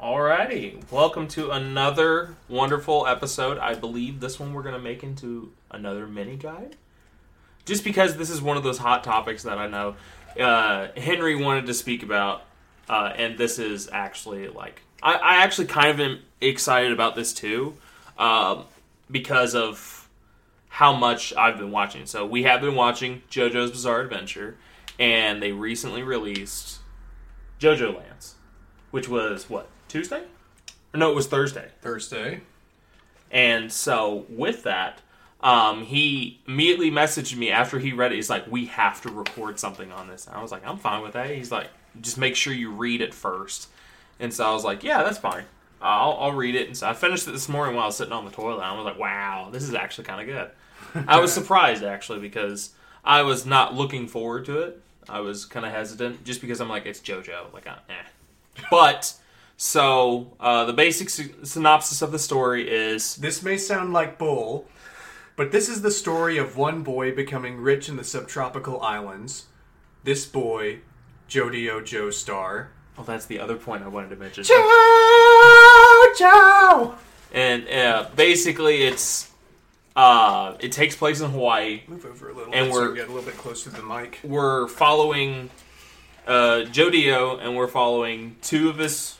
Alrighty, welcome to another wonderful episode. I believe this one we're to make into another mini guide. Just because this is one of those hot topics that I know uh, Henry wanted to speak about, uh, and this is actually like I, I actually kind of am excited about this too, um, because of how much I've been watching. So we have been watching JoJo's Bizarre Adventure, and they recently released JoJo Lands, which was what Tuesday? No, it was Thursday. Thursday. And so with that, um, he immediately messaged me after he read it. He's like, "We have to record something on this." And I was like, "I'm fine with that." He's like, "Just make sure you read it first. And so I was like, "Yeah, that's fine. I'll, I'll read it." And so I finished it this morning while I was sitting on the toilet. I was like, "Wow, this is actually kind of good." I was surprised actually because I was not looking forward to it. I was kind of hesitant just because I'm like, it's JoJo, like, eh. But so uh, the basic sy- synopsis of the story is This may sound like bull, but this is the story of one boy becoming rich in the subtropical islands. This boy, Jodio Joestar. Oh, that's the other point I wanted to mention. Jojo! And uh, basically, it's uh, it takes place in Hawaii. Move over a little And bit so we're- we get a little bit closer to the mic. We're following uh, Jodio, and we're following two of his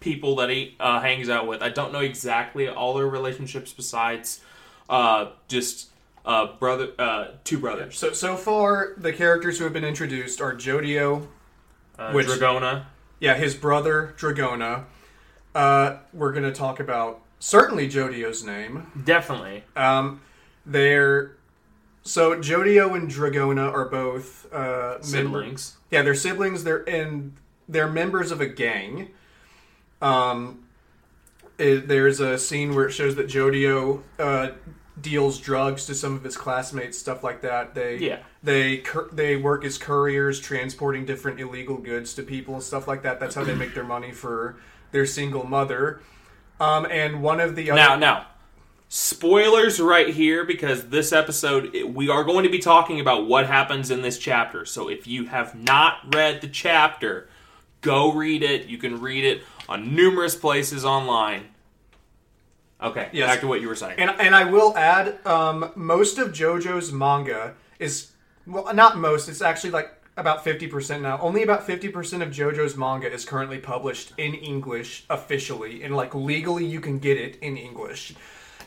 people that he uh, hangs out with. I don't know exactly all their relationships besides uh, just uh, brother, uh, two brothers, So so far, the characters who have been introduced are Jodio, uh, Which- Dragona. yeah, his brother Dragona. Uh, we're gonna talk about certainly Jodio's name. Definitely. Um, they're so Jodio and Dragona are both uh, Siblings. yeah, they're siblings. They're and they're members of a gang. Um, it- there's a scene where it shows that Jodio uh, deals drugs to some of his classmates, stuff like that. They Yeah. they cur- they work as couriers, transporting different illegal goods to people and stuff like that. That's how they make their money for their single mother. Um, and one of the other Now, now, spoilers right here because this episode we are going to be talking about what happens in this chapter. So if you have not read the chapter, go read it. You can read it on numerous places online. Okay, Yes. back to what you were saying. And and I will add, um, most of JoJo's manga is well, not most. It's actually like about fifty percent now. Only about fifty percent of JoJo's manga is currently published in English officially, and like legally, you can get it in English.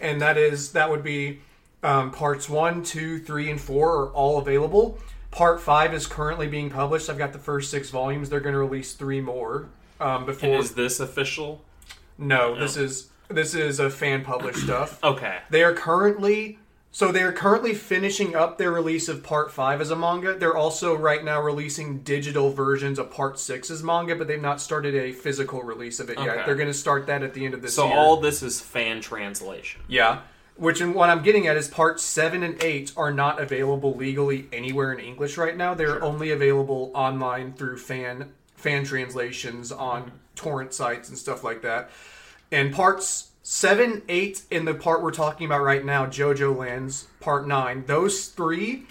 And that is that would be um, parts one, two, three, and four are all available. Part five is currently being published. I've got the first six volumes. They're going to release three more um, before. And is this official? no, this is this is a fan published stuff. Okay. They are currently so they are currently finishing up their release of part five as a manga. They're also right now releasing digital versions of part six as manga, but they've not started a physical release of it Okay. yet. They're going to start that at the end of this So year. all this is fan translation. yeah. Which and what I'm getting at is parts seven and eight are not available legally anywhere in English right now. They're Sure. only available online through fan fan translations on mm-hmm. torrent sites and stuff like that. And parts seven, eight, and the part we're talking about right now, JoJo Lands Part Nine, those three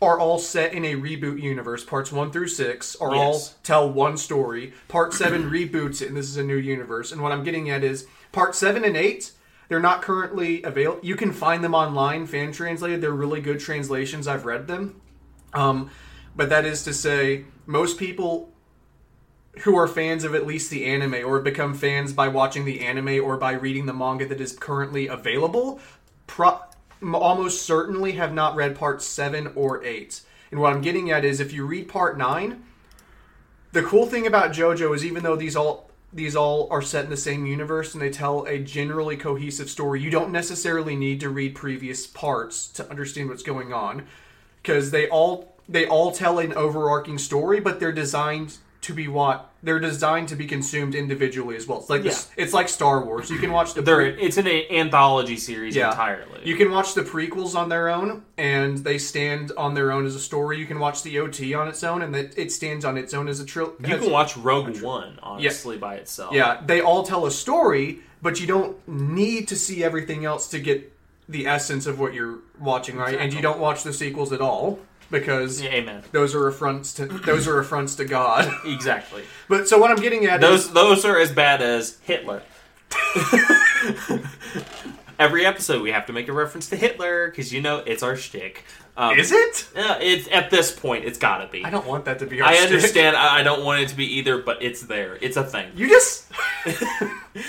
are all set in a reboot universe. Parts one through six are all tell one story. Part seven reboots it, and this is a new universe. And what I'm getting at is part seven and eight. They're not currently available. You can find them online, fan translated. They're really good translations. I've read them. Um, but that is to say, most people who are fans of at least the anime or have become fans by watching the anime or by reading the manga that is currently available pro- almost certainly have not read part 7 or 8 and what i'm getting at is if you read part 9 the cool thing about jojo is even though these all these all are set in the same universe and they tell a generally cohesive story you don't necessarily need to read previous parts to understand what's going on. Because they all they all tell an overarching story, but they're designed to be what they're designed to be consumed individually as well. It's like this, it's like Star Wars. You can watch the pre- it's an a- anthology series Yeah. entirely. you can watch the prequels on their own, and they stand on their own as a story. You can watch the OT on its own, and that it stands on its own as a trilogy. You can watch Rogue One honestly by itself. Yeah, they all tell a story, but you don't need to see everything else to get the essence of what you're watching, right? And you don't watch the sequels at all. Because Yeah, amen. those are affronts to those are affronts to God. Exactly. But so what I'm getting at is Those those are as bad as Hitler. Every episode we have to make a reference to Hitler because you know it's our shtick. Um, is it? uh, it's at this point it's got to be. I don't want that to be. Our I shtick. understand. I I don't want it to be either, but it's there. It's a thing. You just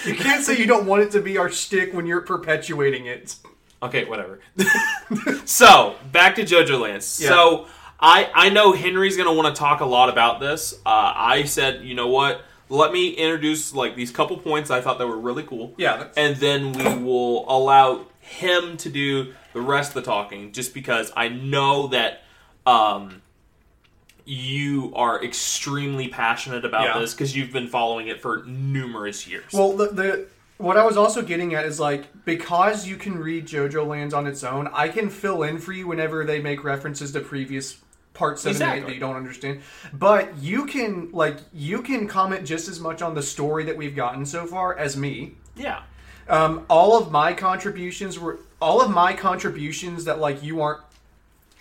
you can't say you don't want it to be our shtick when you're perpetuating it. Okay, whatever. so back to JoJo Lands. Yeah. So I I know Henry's gonna want to talk a lot about this. Uh, I said, you know what? Let me introduce like these couple points I thought that were really cool. Yeah, that's- and then we will allow him to do the rest of the talking, just because I know that. Um, you are extremely passionate about Yeah. this because you've been following it for numerous years. Well, the, the what I was also getting at is like because you can read JoJo Lands on its own, I can fill in for you whenever they make references to previous parts seven and eight that you don't understand. But you can like you can comment just as much on the story that we've gotten so far as me. yeah. Um, all of my contributions were all of my contributions that like you aren't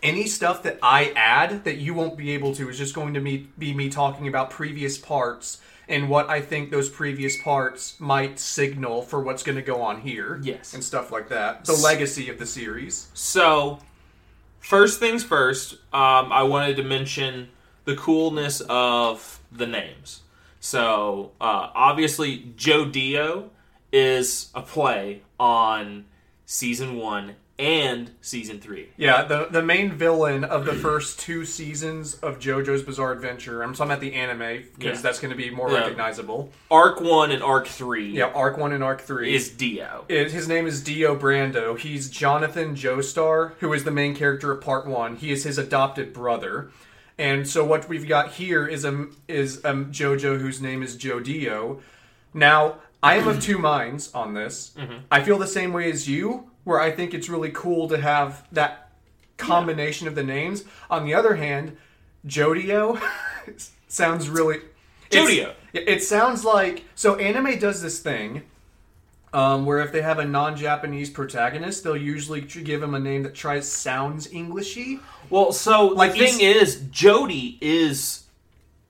any stuff that I add that you won't be able to is just going to be, be me talking about previous parts and what I think those previous parts might signal for what's going to go on here. Yes. And stuff like that. The legacy of the series. So, first things first, um, I wanted to mention the coolness of the names. So, uh, obviously, Jodio is a play on season one and season three. Yeah, the the main villain of the first two seasons of JoJo's Bizarre Adventure. I'm talking about the anime because Yeah. that's going to be more Yeah. recognizable. Arc one and arc three Yeah, Arc 1 and Arc 3. is Dio. It- his name is Dio Brando. He's Jonathan Joestar, who is the main character of Part One. He is his adopted brother, and so what we've got here is a is um JoJo, whose name is Jodio. Now I am of two minds on this. I feel the same way as you, where I think it's really cool to have that combination of the names. On the other hand, Jodio sounds really Jodio. It sounds like so anime does this thing um, where if they have a non-Japanese protagonist, they'll usually give him a name that tries sounds Englishy. Well, so Like the thing is, Jody is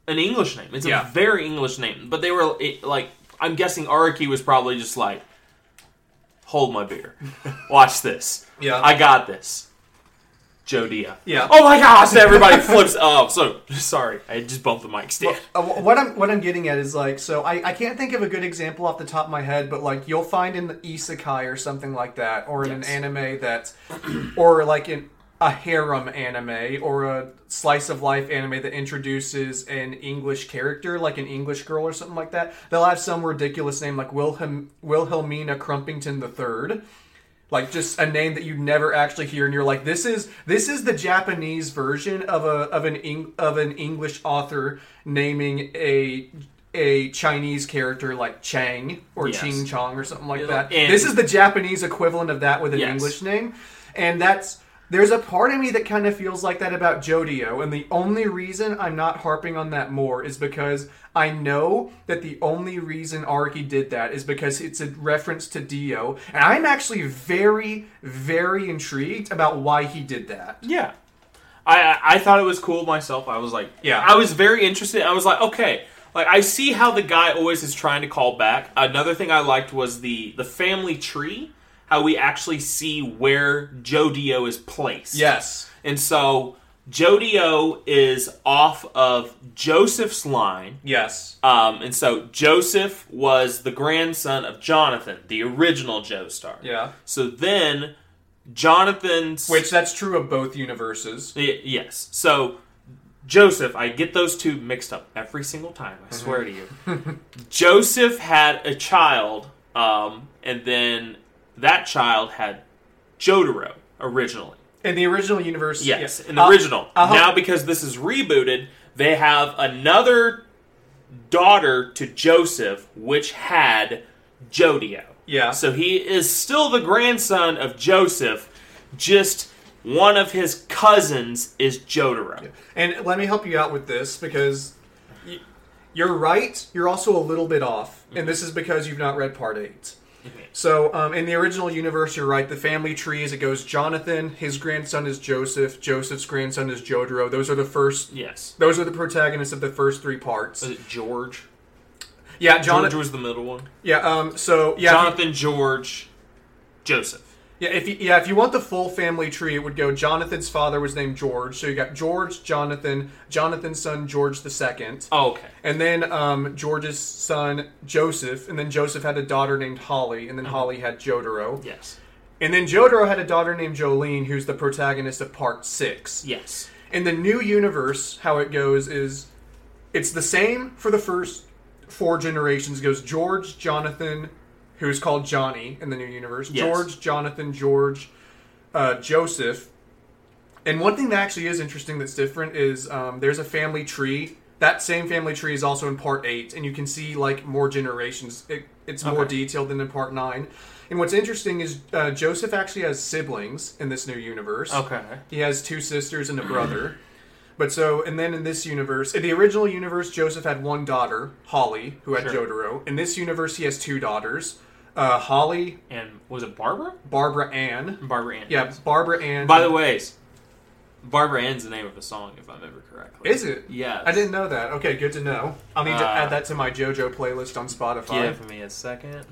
an English name. It's Yeah. a very English name. But they were it, like, I'm guessing Araki was probably just like, hold my beer, watch this. Yeah. I got this. Jodio. Yeah. Oh my gosh! Everybody flips. Oh, so sorry. I just bumped the mic stand. Uh, what I'm what I'm getting at is like so I, I can't think of a good example off the top of my head, but like you'll find in the isekai or something like that, or in Yes. an anime that, or like in a harem anime or a slice of life anime that introduces an English character, like an English girl or something like that. They'll have some ridiculous name like Wilhelm Wilhelmina Crumpington the Third. Like just a name that you never actually hear, and you're like, this is this is the Japanese version of a of an Eng, of an English author naming a a Chinese character like Chang or Yes. Ching Chong or something like that. and- this is the Japanese equivalent of that with an Yes. English name, and that's there's a part of me that kind of feels like that about Jodio, and the only reason I'm not harping on that more is because I know that the only reason Araki did that is because it's a reference to Dio, and I'm actually very, very intrigued about why he did that. Yeah. I I- I thought it was cool myself. I was like, Yeah. I was very interested. I was like, okay, like I see how the guy always is trying to call back. Another thing I liked was the the family tree, how we actually see where Jodio is placed. Yes. and so Jodio is off of Joseph's line. Yes. Um, and so Joseph was the grandson of Jonathan, the original Joestar. Yeah. So then Jonathan's Which that's true of both universes. Y- yes. So Joseph, I get those two mixed up every single time. I swear to you. Joseph had a child, um, and then that child had Jotaro originally. In the original universe, Yes, yeah. in the Uh, original. uh-huh. Now, because this is rebooted, they have another daughter to Joseph, which had Jodio. Yeah. So he is still the grandson of Joseph, just one of his cousins is Jotaro. And let me help you out with this because you're right. You're also a little bit off, and this is because you've not read Part Eight. So, um, in the original universe, you're right. The family trees. It goes Jonathan. His grandson is Joseph. Joseph's grandson is Jotaro. Those are the first. Yes. Those are the protagonists of the first three parts. Was it George? Yeah, George Jonathan. was the middle one. Yeah. Um. So yeah. Jonathan, George, Joseph. Yeah, if you, yeah, if you want the full family tree, it would go. Jonathan's father was named George, so you got George, Jonathan, Jonathan's son George the second, Oh, okay. and then um, George's son Joseph, and then Joseph had a daughter named Holly, and then Holly had Jotaro, Yes. and then Jotaro had a daughter named Jolyne, who's the protagonist of Part Six. Yes. In the new universe, how it goes is it's the same for the first four generations. It goes George, Jonathan, who's called Johnny in the new universe. Yes. George, Jonathan, George, uh, Joseph. And one thing that actually is interesting that's different is um, there's a family tree. That same family tree is also in part eight, and you can see like more generations. It, it's more Okay. detailed than in part nine. And what's interesting is uh, Joseph actually has siblings in this new universe. Okay. He has two sisters and a brother. But so, and then in this universe, in the original universe, Joseph had one daughter, Holly, who had Sure. Jotaro. In this universe, he has two daughters, uh, Holly, And was it Barbara? Barbara Ann. Barbara Ann. Yeah, Barbara Ann. By the way, Barbara Ann's the name of a song, if I remember correctly. is it? Yes. I didn't know that. Okay, good to know. I'll need to Uh, add that to my JoJo playlist on Spotify. Give me a second.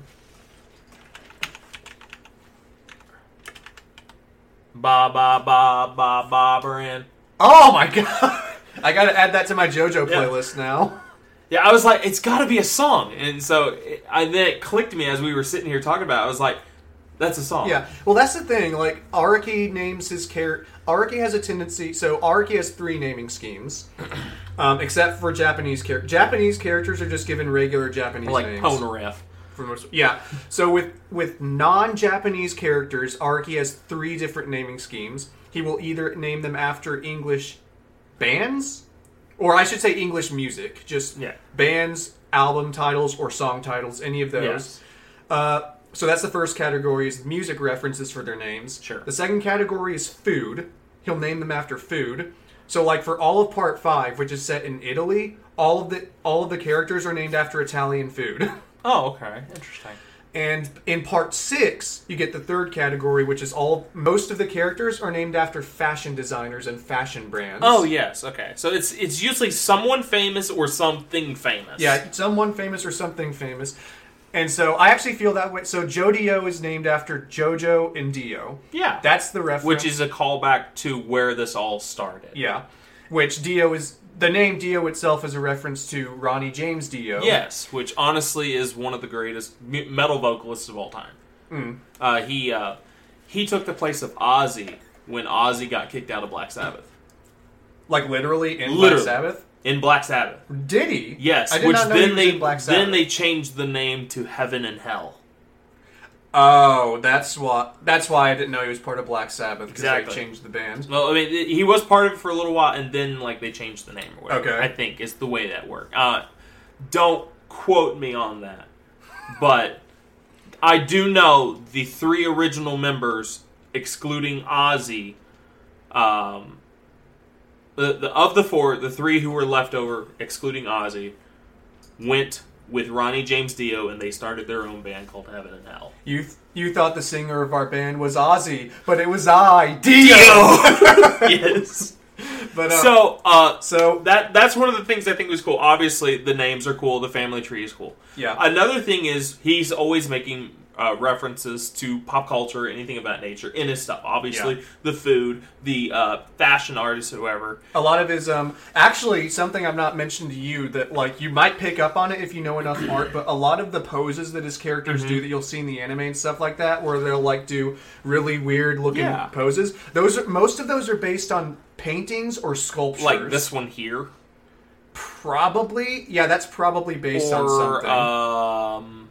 Ba ba ba ba Barbara Ann. Oh my god! I gotta add that to my JoJo Yeah. playlist now. Yeah, I was like, it's got to be a song, and so it, I then it clicked me as we were sitting here talking about. it. I was like, that's a song. Yeah, well, that's the thing. Like Araki names his character. Araki has a tendency. So Araki has three naming schemes, um, except for Japanese characters. Japanese characters are just given regular Japanese like names. The most, yeah. So with with non-Japanese characters, Araki has three different naming schemes. He will either name them after English bands, or I should say English music, just Yeah. bands, album titles, or song titles. Any of those. Yes. Uh, so that's the first category is music references for their names. Sure. The second category is food. He'll name them after food. So like for all of part five, which is set in Italy, all of the all of the characters are named after Italian food. Oh, okay, interesting. And in part six, you get the third category, which is all most of the characters are named after fashion designers and fashion brands. Oh yes, okay. So it's it's usually someone famous or something famous. Yeah, someone famous or something famous. And so I actually feel that way. So Jodio is named after Jojo and Dio. yeah. That's the reference. which is a callback to where this all started. yeah, which Dio is the name Dio itself is a reference to Ronnie James Dio. Yes, which honestly is one of the greatest metal vocalists of all time. Mm. Uh, he uh, he took the place of Ozzy when Ozzy got kicked out of Black Sabbath. like literally in Literally. Black Sabbath. In Black Sabbath, Did he? yes. I did which not know he then they in Black Sabbath. then they changed the name to Heaven and Hell. Oh, that's why. That's why I didn't know he was part of Black Sabbath because Exactly. they changed the band. Well, I mean, he was part of it for a little while, and then like they changed the name or whatever. Okay. I think is the way that worked. Uh, don't quote me on that, but I do know the three original members, excluding Ozzy. Um, the, the of the four, the three who were left over, excluding Ozzy, went with Ronnie James Dio, and they started their own band called Heaven and Hell. You th- you thought the singer of our band was Ozzy, but it was I, Dio. yes. but uh, So, uh, so that that's one of the things I think was cool. Obviously, the names are cool. The family tree is cool. yeah, Another thing is he's always making uh, references to pop culture, anything of that nature in his stuff. Obviously, Yeah. the food, the uh, fashion artists, whoever. a lot of his um actually something I've not mentioned to you that like you might pick up on it if you know enough art, but a lot of the poses that his characters Mm-hmm. do that you'll see in the anime and stuff like that, where they'll like do really weird looking Yeah. poses. Those are most of those are based on paintings or sculptures. Like this one here, probably yeah, that's probably based on something. um,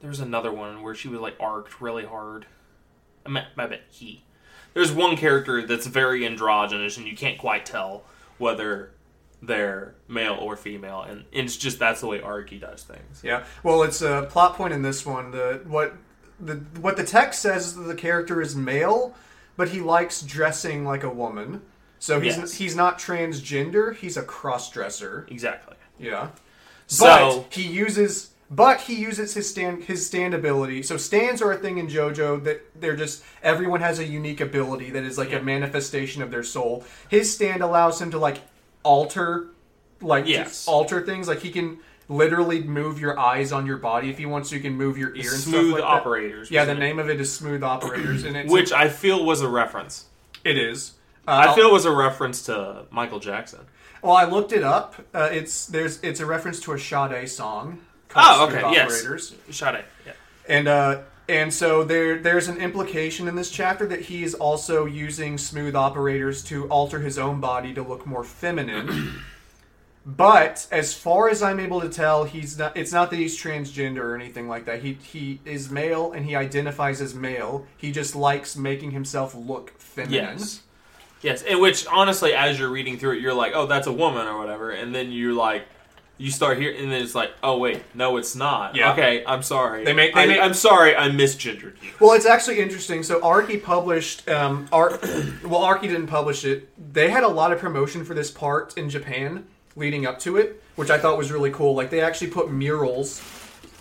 there's another one where she was like arced really hard. I meant, I bet he. There's one character that's very androgynous, and you can't quite tell whether they're male or female, and, and it's just that's the way Araki does things. Yeah. Well, it's a plot point in this one. The what the what the text says is that the character is male, but he likes dressing like a woman. So he's Yes. he's not transgender. He's a cross dresser. Exactly. Yeah. So but he uses But he uses his stand his stand ability. So stands are a thing in JoJo that they're just everyone has a unique ability that is like Yeah. a manifestation of their soul. His stand allows him to like alter like Yes. alter things. Like he can literally move your eyes on your body if he wants. You can move your ear and Smooth stuff like operators. Yeah, the it? name of it is Smooth Operators, and it's which I feel was a reference. it is. Uh, I feel it was a reference to Michael Jackson. Well, I looked it up. Uh, it's there's it's a reference to a Sade song. Oh, okay, Smooth yes. Operators. Sade. Yeah. And uh, and so there there's an implication in this chapter that he is also using smooth operators to alter his own body to look more feminine. but as far as I'm able to tell, he's not. It's not that he's transgender or anything like that. He he is male and he identifies as male. He just likes making himself look feminine. Yes. Yes. In which, honestly, as you're reading through it, you're like, oh, that's a woman or whatever. And then you're like, you start here, and then it's like, oh, wait, no, it's not. Yeah. Okay, I'm sorry. They make- they I, make- I'm sorry, I misgendered you. Well, it's actually interesting. So Araki published um, Ar- well, Araki didn't publish it. They had a lot of promotion for this part in Japan leading up to it, which I thought was really cool. Like they actually put murals.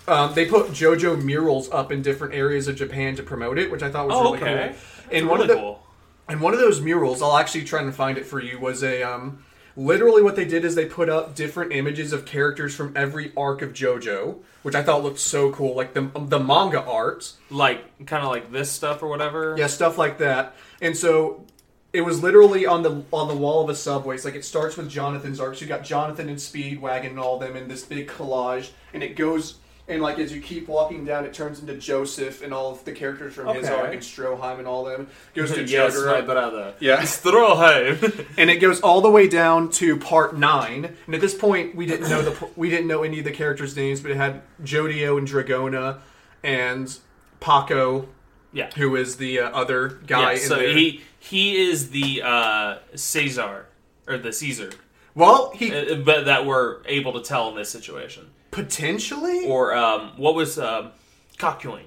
Um, they put JoJo murals up in different areas of Japan to promote it, which I thought was Oh, really okay. cool. And one of the cool. and one of those murals, I'll actually try and find it for you, was a um, literally what they did is they put up different images of characters from every arc of JoJo, which I thought looked so cool. Like the the manga art, Like, kind of like this stuff or whatever. yeah, stuff like that. And so it was literally on the on the wall of a subway. It's like it starts with Jonathan's arc. So you got Jonathan and Speedwagon and all them in this big collage, and it goes. And like as you keep walking down, it turns into Joseph and all of the characters from his Okay. arc and Stroheim and all them. Goes to yes, Jotaro. my brother. Yeah. Stroheim. and it goes all the way down to part nine. And at this point, we didn't know the we didn't know any of the characters' names, but it had Jodio and Dragona and Paco, yeah. who is the uh, other guy. Yeah, in so there. he he is the uh, Caesar or the Caesar, well, he uh, but that we're able to tell in this situation. Potentially. Or um, what was um, Kakyoin?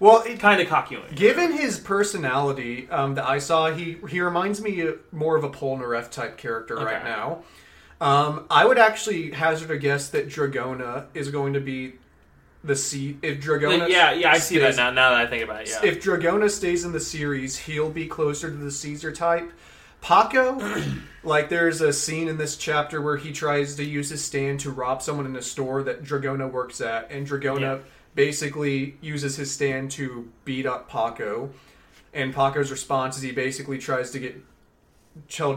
well, it, Kind of Kakyoin. given his personality um, that I saw, he he reminds me more of a Polnareff type character right now. Um, I would actually hazard a guess that Dragona is going to be the C. If Dragona, yeah, yeah, I see that now. Now that I think about it, yeah. If Dragona stays in the series, he'll be closer to the Caesar type. Paco, like there's a scene in this chapter where he tries to use his stand to rob someone in a store that Dragona works at, and Dragona Yeah. basically uses his stand to beat up Paco. And Paco's response is he basically tries to get tell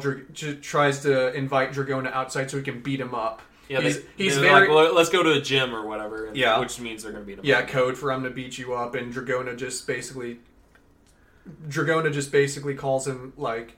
tries to invite Dragona outside so he can beat him up. yeah, he's, they, he's very like, "Well, let's go to a gym or whatever. and- Yeah. which means they're going to beat him. Up. Yeah, up. code for him to beat you up, and Dragona just basically, Dragona just basically calls him like,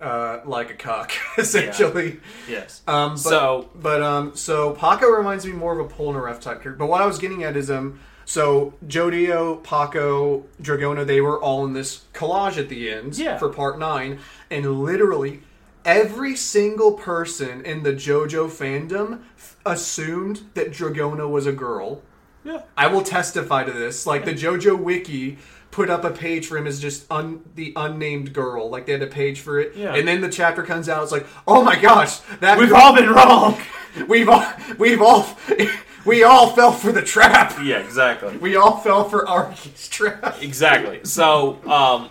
uh, like a cock, essentially. Yes. Um, but, so but um, so Paco reminds me more of a Polnareff type character. But what I was getting at is um, so Jodio, Paco, Dragona, they were all in this collage at the end Yeah. for part nine, and literally every single person in the JoJo fandom f- assumed that Dragona was a girl. yeah, I will testify to this. Like the JoJo wiki put up a page for him as just un, the unnamed girl. Like they had a page for it, Yeah. and then the chapter comes out. It's like, oh my gosh, that we've girl- all been wrong. we've all we've all we all fell for the trap. yeah, exactly. We all fell for Araki's trap. Exactly. So, um,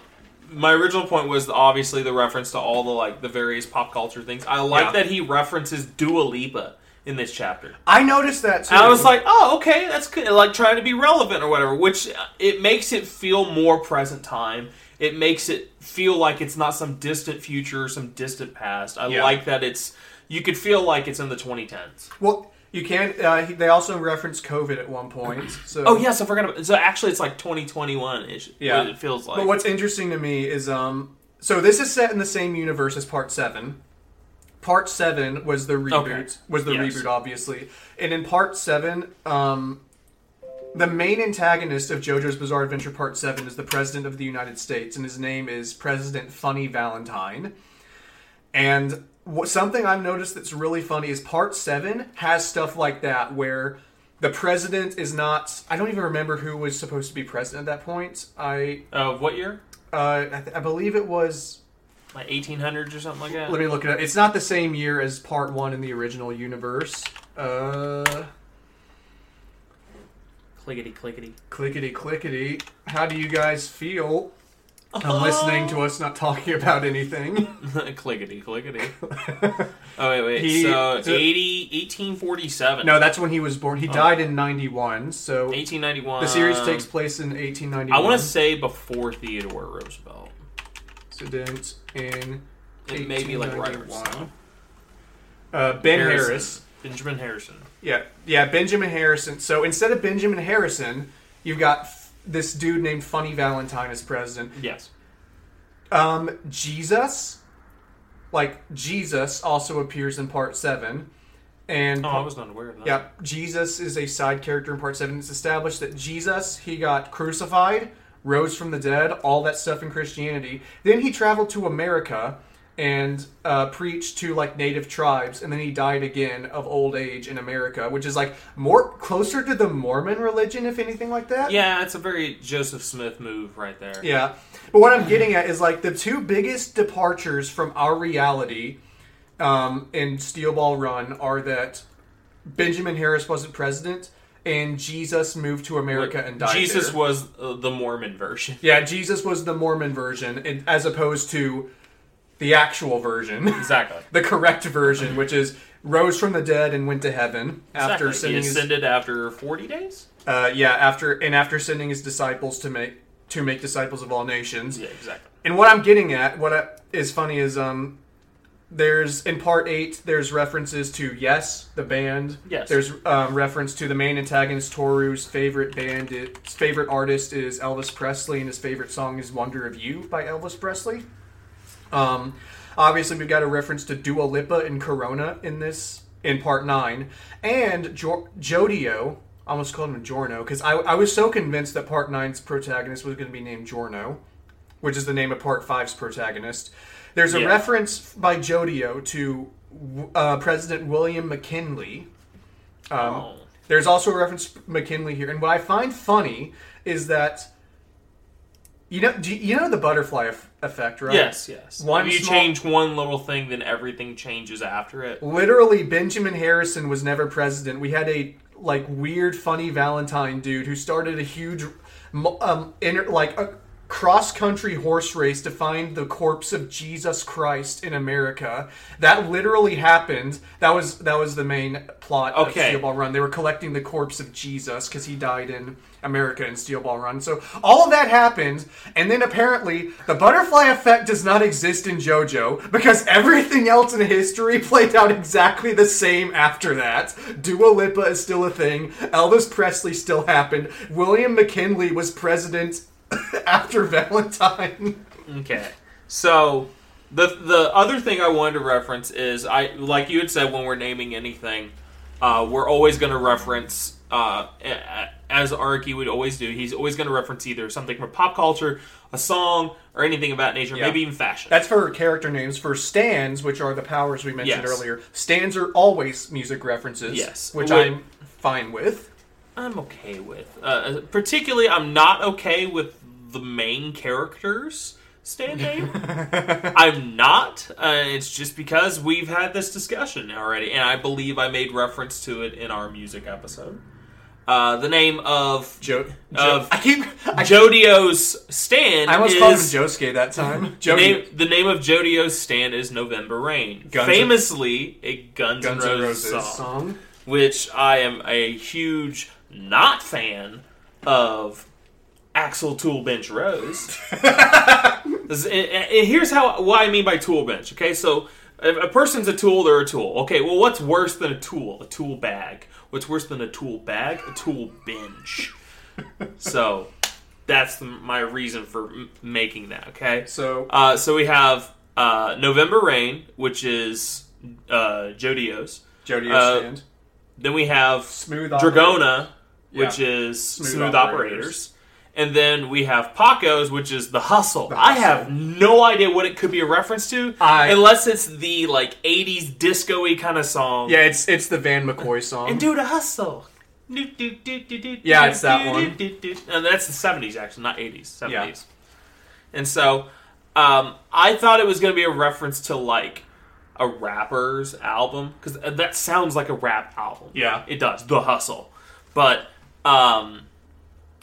my original point was obviously the reference to all the like the various pop culture things. I like Yeah. that he references Dua Lipa in this chapter. I noticed that too. And I was like, oh, okay, that's good. Like trying to be relevant or whatever, which uh, it makes it feel more present time. It makes it feel like it's not some distant future or some distant past. I Yeah. like that it's. You could feel like it's in the 2010s. well, you can. Uh, they also reference COVID at one point. So Oh yes, I forgot about. So actually, it's like 2021 ish. Yeah. it feels like. But what's interesting to me is um so this is set in the same universe as part 7. Part 7 was the reboot. Okay. Was the Yes. reboot obviously. And in part 7 um the main antagonist of JoJo's Bizarre Adventure Part 7 is the President of the United States, and his name is President Funny Valentine. And what, something I've noticed that's really funny is Part 7 has stuff like that where the president is not. I don't even remember who was supposed to be president at that point. I uh, what year? uh, I, th- I believe it was. Like 1800s or something like that. Let me look it up. It's not the same year as part one in the original universe. Uh, Clickety clickety. Clickety clickety. How do you guys feel? I'm listening to us not talking about anything. clickety clickety. oh wait wait. He- so so- 80, 1847. No, that's when he was born. He died in 91, so 1891. the series takes place in 1891. I want to say before Theodore Roosevelt. Incident in It may be like right or 1891. something. uh, Ben Harrison. Harris. Benjamin Harrison. Yeah, yeah, Benjamin Harrison. So instead of Benjamin Harrison, you've got f- this dude named Funny Valentine as president. Yes. Um, Jesus, like Jesus, also appears in part seven, and Oh, I was not aware of that. yeah, Jesus is a side character in part seven. It's established that Jesus he got crucified, rose from the dead, all that stuff in Christianity. Then he traveled to America and uh, preached to like native tribes, and then he died again of old age in America, which is like more closer to the Mormon religion, if anything like that. Yeah, it's a very Joseph Smith move right there. Yeah. But what I'm getting at is like the two biggest departures from our reality um, in Steel Ball Run are that Benjamin Harris wasn't president and Jesus moved to America and died. Jesus there. was uh, the Mormon version. Yeah, Jesus was the Mormon version and, as opposed to the actual version, Exactly. the correct version, which is rose from the dead and went to heaven after sending he his after 40 days? uh, yeah after and after sending his disciples to make to make disciples of all nations. Yeah, exactly. And what I'm getting at, what I, is funny is, um, there's in part eight, there's references to Yes, the band. Yes. There's um, reference to the main antagonist Toru's favorite band, his favorite artist is Elvis Presley, and his favorite song is "Wonder of You" by Elvis Presley. Um, obviously, we've got a reference to Dua Lipa and Corona in this in part nine, and jo- Jodio. Almost called him Giorno because I, I was so convinced that part nine's protagonist was going to be named Giorno which is the name of Part five's protagonist. There's a Yeah. reference by Jodio to uh, President William McKinley. Um, oh. There's also a reference to McKinley here, and what I find funny is that you know, do you, know the butterfly eff- effect, right? Yes, yes. One if you small- change one little thing, then everything changes after it. Literally, Benjamin Harrison was never president. We had a like weird, funny Valentine dude who started a huge, um, inter- like a cross country horse race to find the corpse of Jesus Christ in America. That literally happened. That was that was the main plot of Steel Ball Run. They were collecting the corpse of Jesus because he died in America in Steel Ball Run. So all of that happened, and then apparently the butterfly effect does not exist in JoJo because everything else in history played out exactly the same after that. Dua Lipa is still a thing. Elvis Presley still happened. William McKinley was president after Valentine. Okay. So the the other thing I wanted to reference is I like you had said when we're naming anything, uh, we're always going to reference uh, as Araki would always do. He's always going to reference either something from pop culture, a song, or anything of that nature, Yeah. maybe even fashion. That's for character names. For stands, which are the powers we mentioned Yes. earlier, stands are always music references. Yes. Which Wait. I'm fine with. I'm okay with. Uh, particularly, I'm not okay with the main characters stand name. I'm not. Uh, it's just because we've had this discussion already, and I believe I made reference to it in our music episode. Uh, the name of Joe. Of I keep. I, Jodio's stand I almost is called him Josuke that time. the name, the name of Jodio's stand is November Rain, Guns famously a Guns, Guns N' N' Roses, Roses song song. which I am a huge not fan of Axl Tool Bench Rose. And- and here's how what I mean by tool bench. Okay, so if a person's a tool, they're a tool. Okay, well, what's worse than a tool? A tool bag. What's worse than a tool bag? A tool bench. so that's the, my reason for m- making that. Okay, So uh, so we have uh, November Rain, which is uh, Jodio's. Jody uh, stand. Then we have Smooth Dragona, which is Smooth Smooth, Operators. operators. And then we have Paco's, which is the hustle. The I have no idea what it could be a reference to, I- unless it's the like '80s disco-y kind of song. Yeah, it's it's the Van McCoy song. and do the hustle. Yeah, Yeah, it's that one. And that's the '70s, actually, not '80s. '70s. Yeah. And so, um, I thought it was going to be a reference to like a rapper's album because that sounds like a rap album. Yeah. it does. The hustle, but um,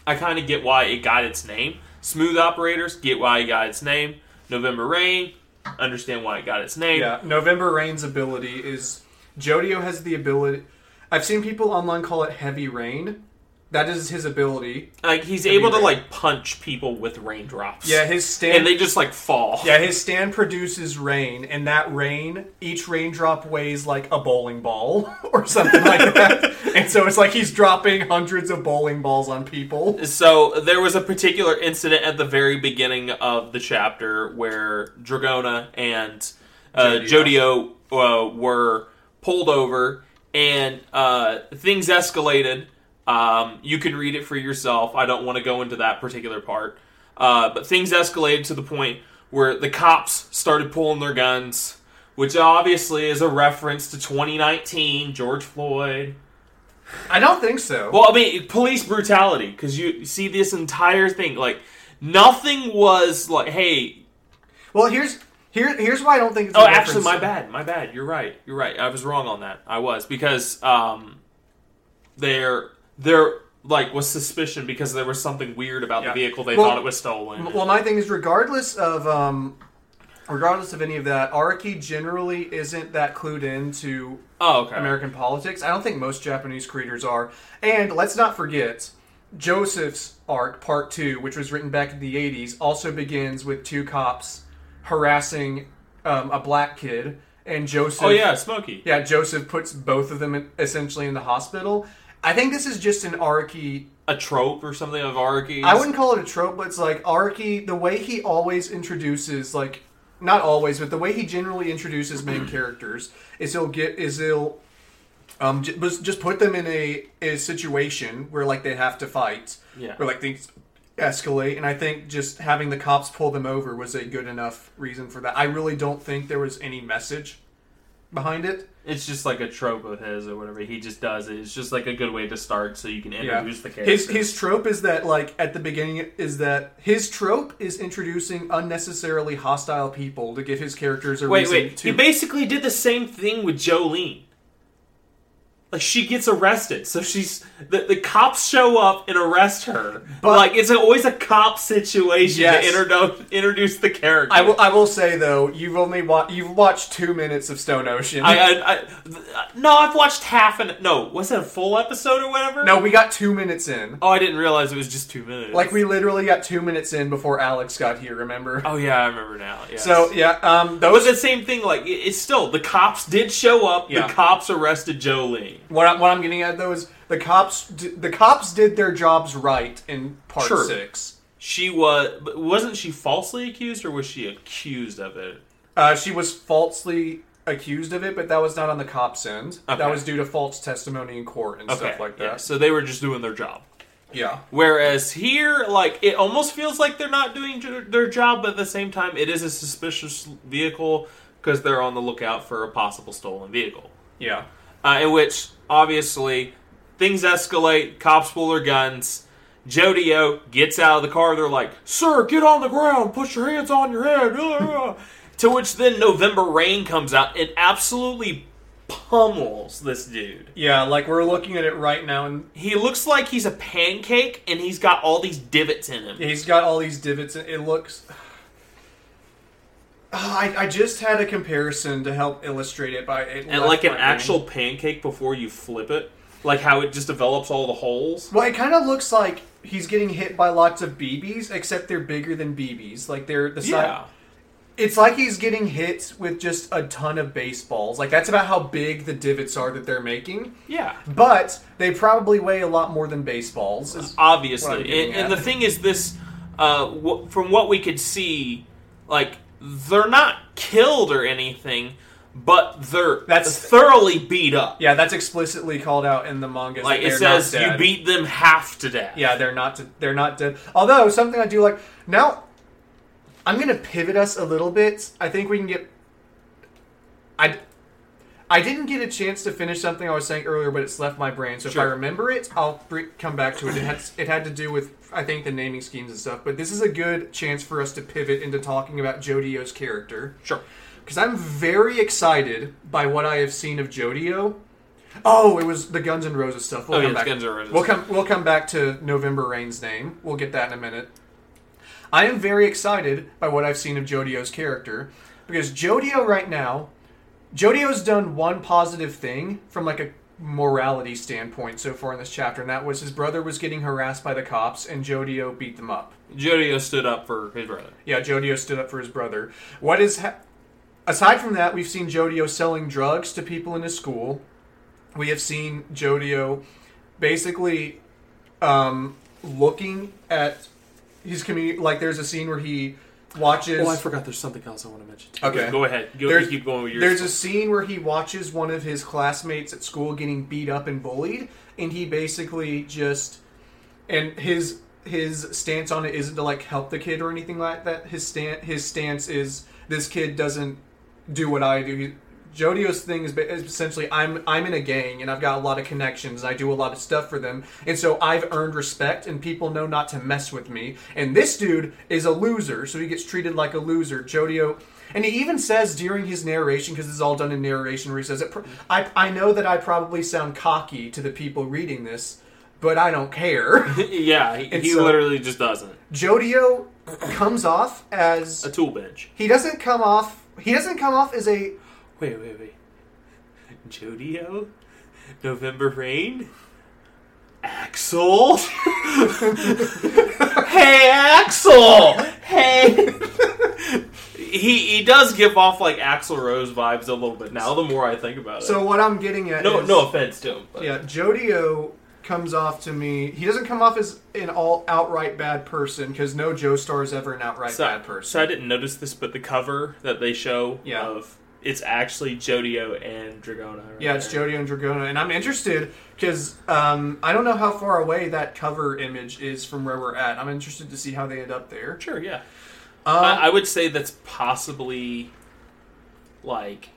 I kind of get why it got its name. Smooth operators get why it got its name. November Rain, understand why it got its name. Yeah, November Rain's ability is Jodio has the ability. I've seen people online call it Heavy Rain. That is his ability. Like he's Heavy able to rain. like punch people with raindrops. Yeah, his stand. and they just like fall. yeah, his stand produces rain, and that rain, each raindrop weighs like a bowling ball or something like that. and so it's like he's dropping hundreds of bowling balls on people. So there was a particular incident at the very beginning of the chapter where Dragona and uh, Jodio uh, were pulled over, and uh, things escalated. Um, you can read it for yourself. I don't want to go into that particular part, uh, but things escalated to the point where the cops started pulling their guns, which obviously is a reference to 2019 George Floyd. I don't think so. Well, I mean, police brutality because you see this entire thing like nothing was like, hey, Well, here's here here's why I don't think it's. oh, actually, my bad, my bad. You're right, you're right. I was wrong on that. I was because um, there there like was suspicion because there was something weird about Yeah. the vehicle. They Well, thought it was stolen. Well, my thing is, regardless of um, regardless of any of that, Araki generally isn't that clued into oh, okay. American politics. I don't think most Japanese creators are. And let's not forget, Joseph's arc, part two, which was written back in the 80s, also begins with two cops harassing um, a black kid. And Joseph. Oh yeah, Smokey. Yeah, Joseph puts both of them in, essentially in the hospital. I think this is just an Araki. A trope or something of Araki's. I wouldn't call it a trope, but it's like Araki, the way he always introduces, like, not always, but the way he generally introduces main characters is he'll get, is he'll um, j- just just put them in a, a situation where, like, they have to fight. Yeah. Or, like, things escalate. And I think just having the cops pull them over was a good enough reason for that. I really don't think there was any message behind it. It's just like a trope of his or whatever. He just does it. It's just like a good way to start so you can Yeah. introduce the character. His his trope is that like at the beginning is that his trope is introducing unnecessarily hostile people to give his characters a Wait, reason wait. to. He basically did the same thing with Jolyne. Like she gets arrested, so she's the, the cops show up and arrest her. But- like it's always a cop situation Yes. to introduce introduce the character. I will I will say though you've only wa- you've watched two minutes of Stone Ocean. I, I, I- no, I've watched half an no. Was it a full episode or whatever? no, we got two minutes in. Oh, I didn't realize it was just two minutes. Like we literally got two minutes in before Alex got here. Remember? Oh yeah, I remember now. Yes. So yeah, um, But those the same thing, like it's still the cops did show up. Yeah. The cops arrested Jolyne. What, I, what I'm getting at though is the cops d- the cops did their jobs right in part Sure. six. She was wasn't she falsely accused, or was she accused of it? Uh, she was falsely accused of it, but that was not on the cops' end. Okay. That was due to false testimony in court and Okay, stuff like yeah. that. So they were just doing their job. Yeah. Whereas here, like, it almost feels like they're not doing j- their job, but at the same time, it is a suspicious vehicle because they're on the lookout for a possible stolen vehicle. Yeah. Uh, in which, obviously, things escalate, cops pull their guns. Jodio gets out of the car. They're like, "Sir, get on the ground. Put your hands on your head." To which then November Rain comes out and absolutely pummels this dude. Yeah, like we're looking at it right now, and He looks like he's a pancake, and he's got all these divots in him. he's got all these divots, and it looks. I, I just had a comparison to help illustrate it by it and like an actual pancake before you flip it, like how it just develops all the holes. Well, it kind of looks like he's getting hit by lots of BBs, except they're bigger than BBs. Like they're the size. Yeah, It's like he's getting hit with just a ton of baseballs. Like that's about how big the divots are that they're making. yeah. But they probably weigh a lot more than baseballs. is- obviously and, and the thing is this uh, w- from what we could see like they're not killed or anything but they're That's- thoroughly beat up Yeah, that's explicitly called out in the manga. like it says you beat them half to death Yeah, they're not. They're not dead. Although something I do like now, I'm gonna pivot us a little bit. I think we can get. I. I didn't get a chance to finish something I was saying earlier, but it's left my brain. So if I remember it, I'll come back to it. It had it had to do with I think the naming schemes and stuff. But this is a good chance for us to pivot into talking about Jodio's character sure because I'm very excited by what I have seen of Jodio. Oh, it was the Guns N' Roses stuff. We'll Oh, come yeah, back. Guns N' Roses. We'll come. We'll come back to November Rain's name. We'll get that in a minute. I am very excited by what I've seen of Jodio's character because Jodio right now, Jodio's done one positive thing from like a morality standpoint so far in this chapter, and that was his brother was getting harassed by the cops, and Jodio beat them up. Jodio stood up for his brother. Yeah, Jodio stood up for his brother. What is ha- aside from that, we've seen Jodio selling drugs to people in his school. We have seen Jodio basically um, looking at his community. Like, there's a scene where he watches. Oh, I forgot. There's something else I want to mention. Too. Okay. go ahead. Go, There's- keep going with your. There's a scene where he watches one of his classmates at school getting beat up and bullied, and he basically just and his his stance on it isn't to like help the kid or anything like that. His stand his stance is this kid doesn't do what I do. He, Jodio's thing is, essentially I'm I'm in a gang and I've got a lot of connections. I do a lot of stuff for them, and so I've earned respect, and people know not to mess with me. And this dude is a loser, so he gets treated like a loser. Jodio, and he even says during his narration, because this is all done in narration, where he says, it, "I I know that I probably sound cocky to the people reading this, but I don't care." yeah, he, he so- literally just doesn't. Jodio comes off as A tool bench. he doesn't come off. He doesn't come off as a Wait, wait, wait. Jodio? November Rain? Axl? hey, Axl! Hey! he he does give off like Axl Rose vibes a little bit now. The more I think about it. So what I'm getting at no is, no offense to him. But yeah, Jodio comes off to me. He doesn't come off as an all outright bad person because no Joestar is ever an outright So, bad person. so I didn't notice this, but the cover that they show Yeah. of it's actually Jodio and Dragona. right yeah, it's there. Jodio and Dragona, and I'm interested because um, I don't know how far away that cover image is from where we're at. I'm interested to see how they end up there. Sure, yeah. Um, I, I would say that's possibly like,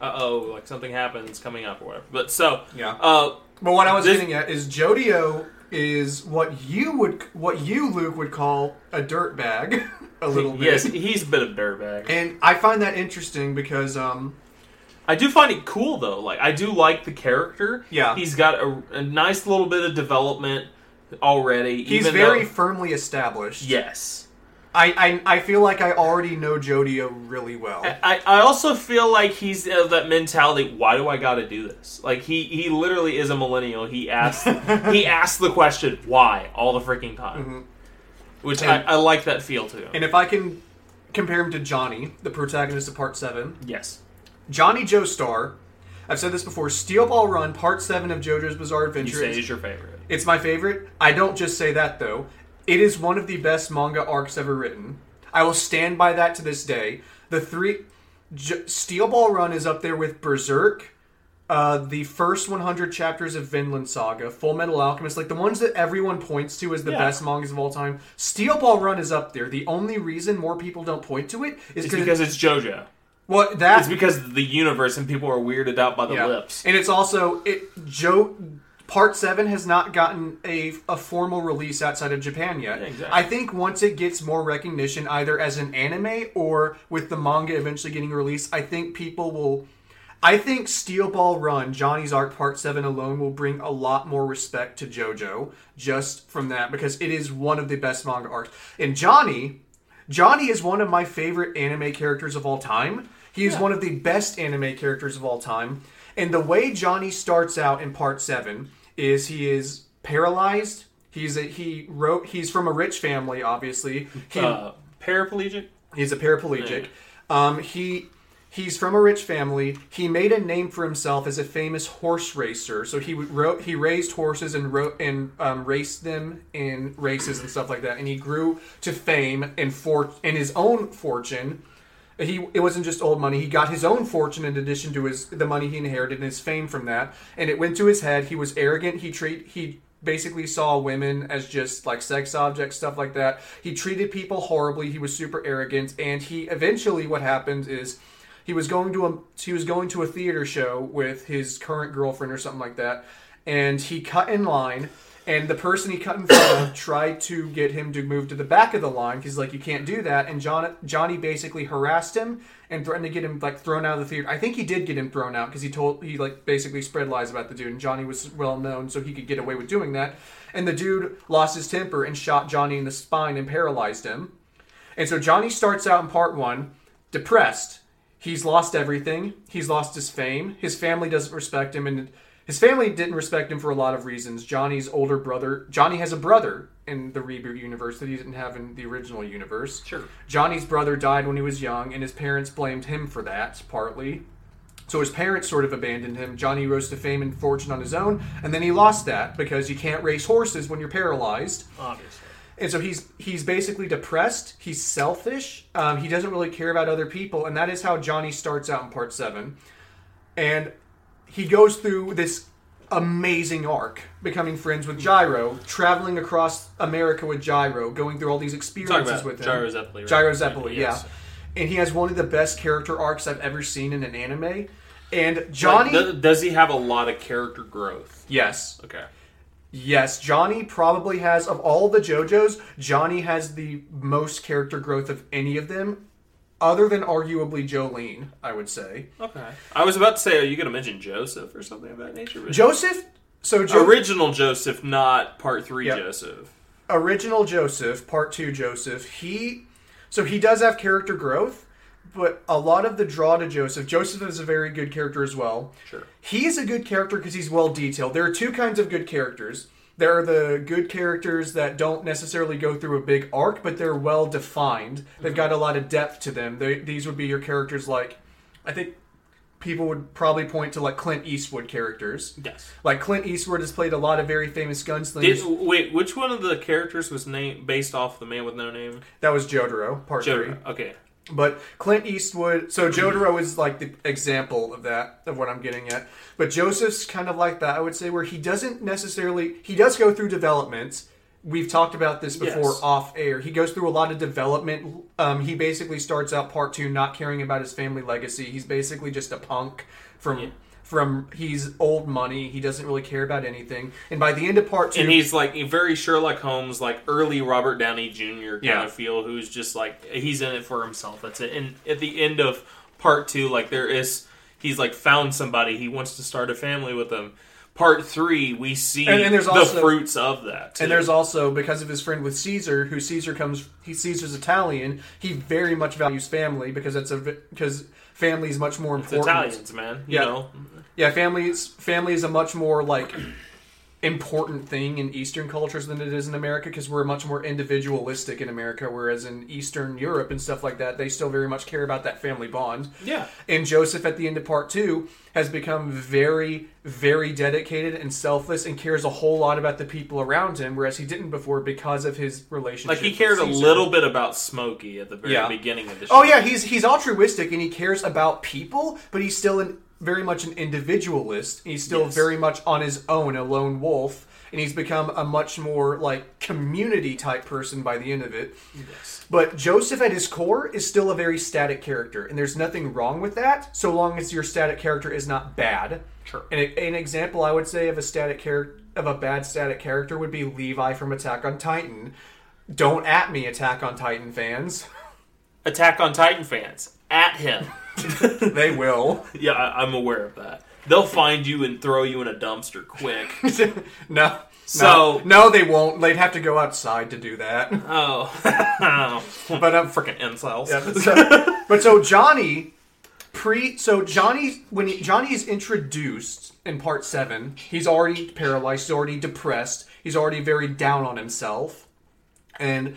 uh oh, like something happens coming up or whatever. But so, yeah. uh, But what I was This- getting at is Jodio is what you would, what you Luke would call a dirt bag, a little bit. yes, he's a bit of a dirtbag. And I find that interesting because, um, I do find it cool though. Like I do like the character. Yeah. he's got a, a nice little bit of development already. he's very though- firmly established. yes. I, I I feel like I already know Jodio really well. I, I also feel like he's of that mentality. Why do I got to do this? Like he he literally is a millennial. He asks he asks the question why all the freaking time, which Mm-hmm. And- I, I like that feel to him. And if I can compare him to Johnny, the protagonist of Part Seven, yes, Johnny Joestar. I've said this before. Steel Ball Run, Part Seven of JoJo's Bizarre you Adventure. say is- is your favorite. It's my favorite. I don't just say that though. It is one of the best manga arcs ever written. I will stand by that to this day. The three J- Steel Ball Run is up there with Berserk, uh, the first 100 chapters of Vinland Saga, Full Metal Alchemist, like the ones that everyone points to as the Yeah. best mangas of all time. Steel Ball Run is up there. The only reason more people don't point to it is It's because it's JoJo. well that's It's because of the universe and people are weirded out by the yeah. lips. And it's also it Joe Part Seven has not gotten a, a formal release outside of Japan yet. Yeah, exactly. I think once it gets more recognition, either as an anime or with the manga eventually getting released, I think people will. I think Steel Ball Run, Johnny's Arc Part 7 alone, will bring a lot more respect to JoJo just from that because it is one of the best manga arcs. And Johnny, Johnny is one of my favorite anime characters of all time. He is Yeah. one of the best anime characters of all time. And the way Johnny starts out in part 7 is he is paralyzed. He's a, he wrote he's from a rich family obviously. He Uh, paraplegic. He's a paraplegic. Um, he he's from a rich family. He made a name for himself as a famous horse racer. So he wrote he raised horses and wrote and um, raced them in races and stuff like that. And he grew to fame and for and his own fortune. He it wasn't just old money. He got his own fortune in addition to his the money he inherited and his fame from that. And it went to his head. He was arrogant. He treat he basically saw women as just like sex objects, stuff like that. He treated people horribly. He was super arrogant, and he eventually what happened is he was going to a he was going to a theater show with his current girlfriend or something like that, and he cut in line. And the person he cut in front of tried to get him to move to the back of the line because like you can't do that. And John Johnny basically harassed him and threatened to get him like thrown out of the theater. I think he did get him thrown out because he told he like basically spread lies about the dude. And Johnny was well known, so he could get away with doing that. And the dude lost his temper and shot Johnny in the spine and paralyzed him. And so Johnny starts out in part one depressed. He's lost everything. He's lost his fame. His family doesn't respect him, and his family didn't respect him for a lot of reasons. Johnny's older brother, Johnny has a brother in the reboot universe that he didn't have in the original universe. Sure. Johnny's brother died when he was young, and his parents blamed him for that, partly. So his parents sort of abandoned him. Johnny rose to fame and fortune on his own, and then he lost that because you can't race horses when you're paralyzed. Obviously. And so he's he's basically depressed. He's selfish. Um, he doesn't really care about other people, and that is how Johnny starts out in part seven. And he goes through this amazing arc, becoming friends with Gyro, traveling across America with Gyro, going through all these experiences with him. Gyro Zeppeli. Right? Gyro Zeppeli, Yes. yeah. And he has one of the best character arcs I've ever seen in an anime. And Johnny, Like, does he have a lot of character growth? yes, Okay. Yes, Johnny probably has of all the JoJo's, Johnny has the most character growth of any of them, other than arguably Jolyne, I would say. Okay. I was about to say, are you going to mention Joseph or something of that nature? Joseph, so jo- Original Joseph, not part three Yep. Joseph. original Joseph, part two Joseph, he so he does have character growth, but a lot of the draw to Joseph, Joseph is a very good character as well. Sure. He's a good character because he's well detailed. There are two kinds of good characters. There are the good characters that don't necessarily go through a big arc, but they're well defined. They've mm-hmm. got a lot of depth to them. They, these would be your characters like, I think people would probably point to like Clint Eastwood characters. Yes. Like Clint Eastwood has played a lot of very famous gunslingers. Did, wait, which one of the characters was named based off the man with no name? that was Jotaro, part three. Okay. But Clint Eastwood, so Jotaro is like the example of that, of what I'm getting at. But Joseph's kind of like that, I would say, where he doesn't necessarily, he does go through development. We've talked about this before Yes. off air. He goes through a lot of development. Um, he basically starts out part two not caring about his family legacy. He's basically just a punk from. Yeah. From he's old money, he doesn't really care about anything, and by the end of part two, And he's like very Sherlock Holmes, like early Robert Downey Jr. kind Yeah. of feel, who's just like he's in it for himself. That's it. And at the end of part two, like there is, he's like found somebody. He wants to start a family with them. Part three, we see And- and there's the fruits of that. too. And there's also because of his friend with Caesar, who Caesar comes, he Caesar's Italian. He very much values family because that's a because family is much more It's important. Italians, man. You Yeah. know, Yeah, family is family is a much more like important thing in Eastern cultures than it is in America because we're much more individualistic in America, whereas in Eastern Europe and stuff like that, they still very much care about that family bond. yeah. And Joseph, at the end of part two, has become very, very dedicated and selfless and cares a whole lot about the people around him, whereas he didn't before because of his relationship. Like he cared a little bit about Smokey at the very Yeah. beginning of the oh, show. Oh yeah, he's he's altruistic and he cares about people, but he's still an, very much an individualist. He's still Yes. very much on his own, a lone wolf, and he's become a much more like community type person by the end of it. Yes. But Joseph at his core is still a very static character, and there's nothing wrong with that, so long as your static character is not bad. Sure. And a, an example I would say of a static character of a bad static character would be Levi from Attack on Titan. Don't at me, Attack on Titan fans. Attack on Titan fans at him. they will. yeah, I, I'm aware of that. They'll find you and throw you in a dumpster quick. no. So- no, no, they won't. They'd have to go outside to do that. Oh, But I'm um, freaking incels. Yeah, but, so, but so Johnny pre so Johnny when he, Johnny is introduced in part 7, he's already paralyzed, he's already depressed, he's already very down on himself. And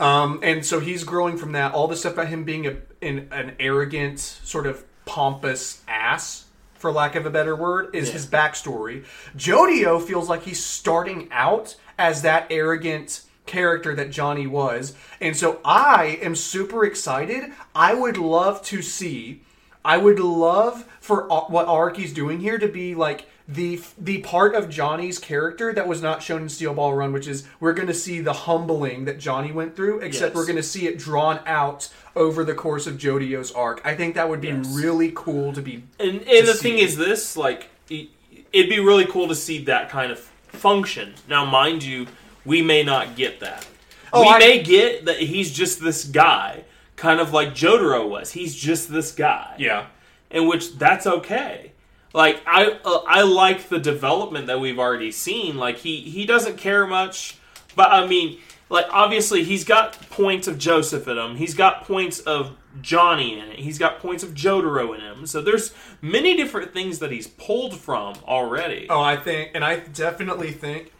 um and so he's growing from that all the stuff about him being a an, an arrogant sort of pompous ass for lack of a better word is Yeah. his backstory. Jodio feels like he's starting out as that arrogant character that Johnny was. And so I am super excited. I would love to see I would love for uh, what Araki's doing here to be like the the part of Johnny's character that was not shown in Steel Ball Run, which is we're going to see the humbling that Johnny went through, except Yes. we're going to see it drawn out over the course of Jodio's arc. I think that would be Yes. really cool to be And, and the see. thing is, this like it- it'd be really cool to see that kind of function. Now, mind you, we may not get that. Oh, we I- may get that he's just this guy, kind of like Jotaro was. He's just this guy. Yeah. In which that's okay. Like I uh, I like the development that we've already seen. Like he he doesn't care much, but I mean, like obviously he's got points of Joseph in him. He's got points of Johnny in it. He's got points of Jotaro in him. So there's many different things that he's pulled from already. Oh, I think, and I definitely think.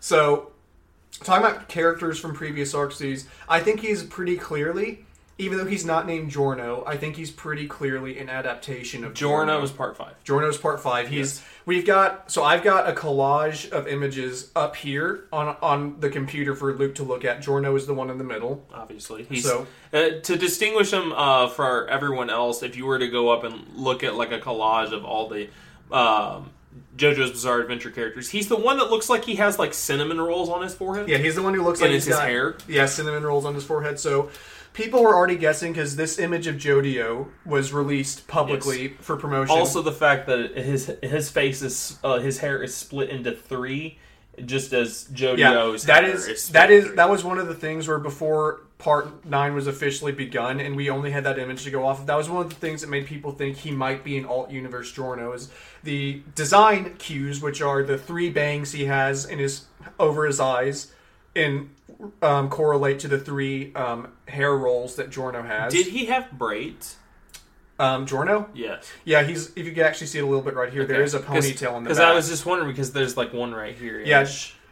So, talking about characters from previous arcs, these I think he's pretty clearly, even though he's not named Giorno, I think he's pretty clearly an adaptation of Giorno is part five. Giorno Giorno's part five. He's Yes. we've got so I've got a collage of images up here on on the computer for Luke to look at. Giorno is the one in the middle. Obviously, he's So- uh, to distinguish him uh, for everyone else. If you were to go up and look at like a collage of all the um, JoJo's Bizarre Adventure characters, he's the one that looks like he has like cinnamon rolls on his forehead. Yeah, he's the one who looks And like it's his got- hair? Yeah, cinnamon rolls on his forehead. So people were already guessing because this image of Jodio was released publicly for promotion. Also, the fact that his his face is uh, his hair is split into three, just as yeah, JoJo's that hair is, is that three. that was one of the things where before part nine was officially begun, and we only had that image to go off of. That was one of the things that made people think he might be an alt universe Giorno. Is the design cues, which are the three bangs he has in his over his eyes, and um, correlate to the three um, hair rolls that Giorno has. Did he have braids? um, Giorno? Yes. Yeah, he's. If you can actually see it a little bit right here, there is a ponytail in the Because. I was just wondering because there's like one right here. Yeah,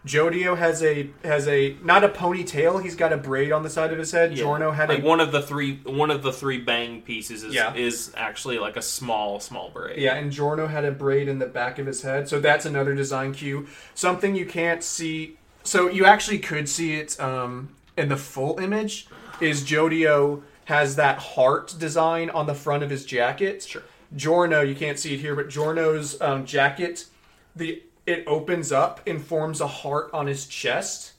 Jodio has a has a not a ponytail. He's got a braid on the side of his head. Yeah. Giorno had like a one of the three one of the three bang pieces is Yeah. is actually like a small small braid. yeah, and Giorno had a braid in the back of his head. So that's another design cue. Something you can't see. So you actually could see it um, in the full image. Is Jodio has that heart design on the front of his jacket? Sure. Giorno, you can't see it here, but Giorno's um, jacket, the it opens up and forms a heart on his chest.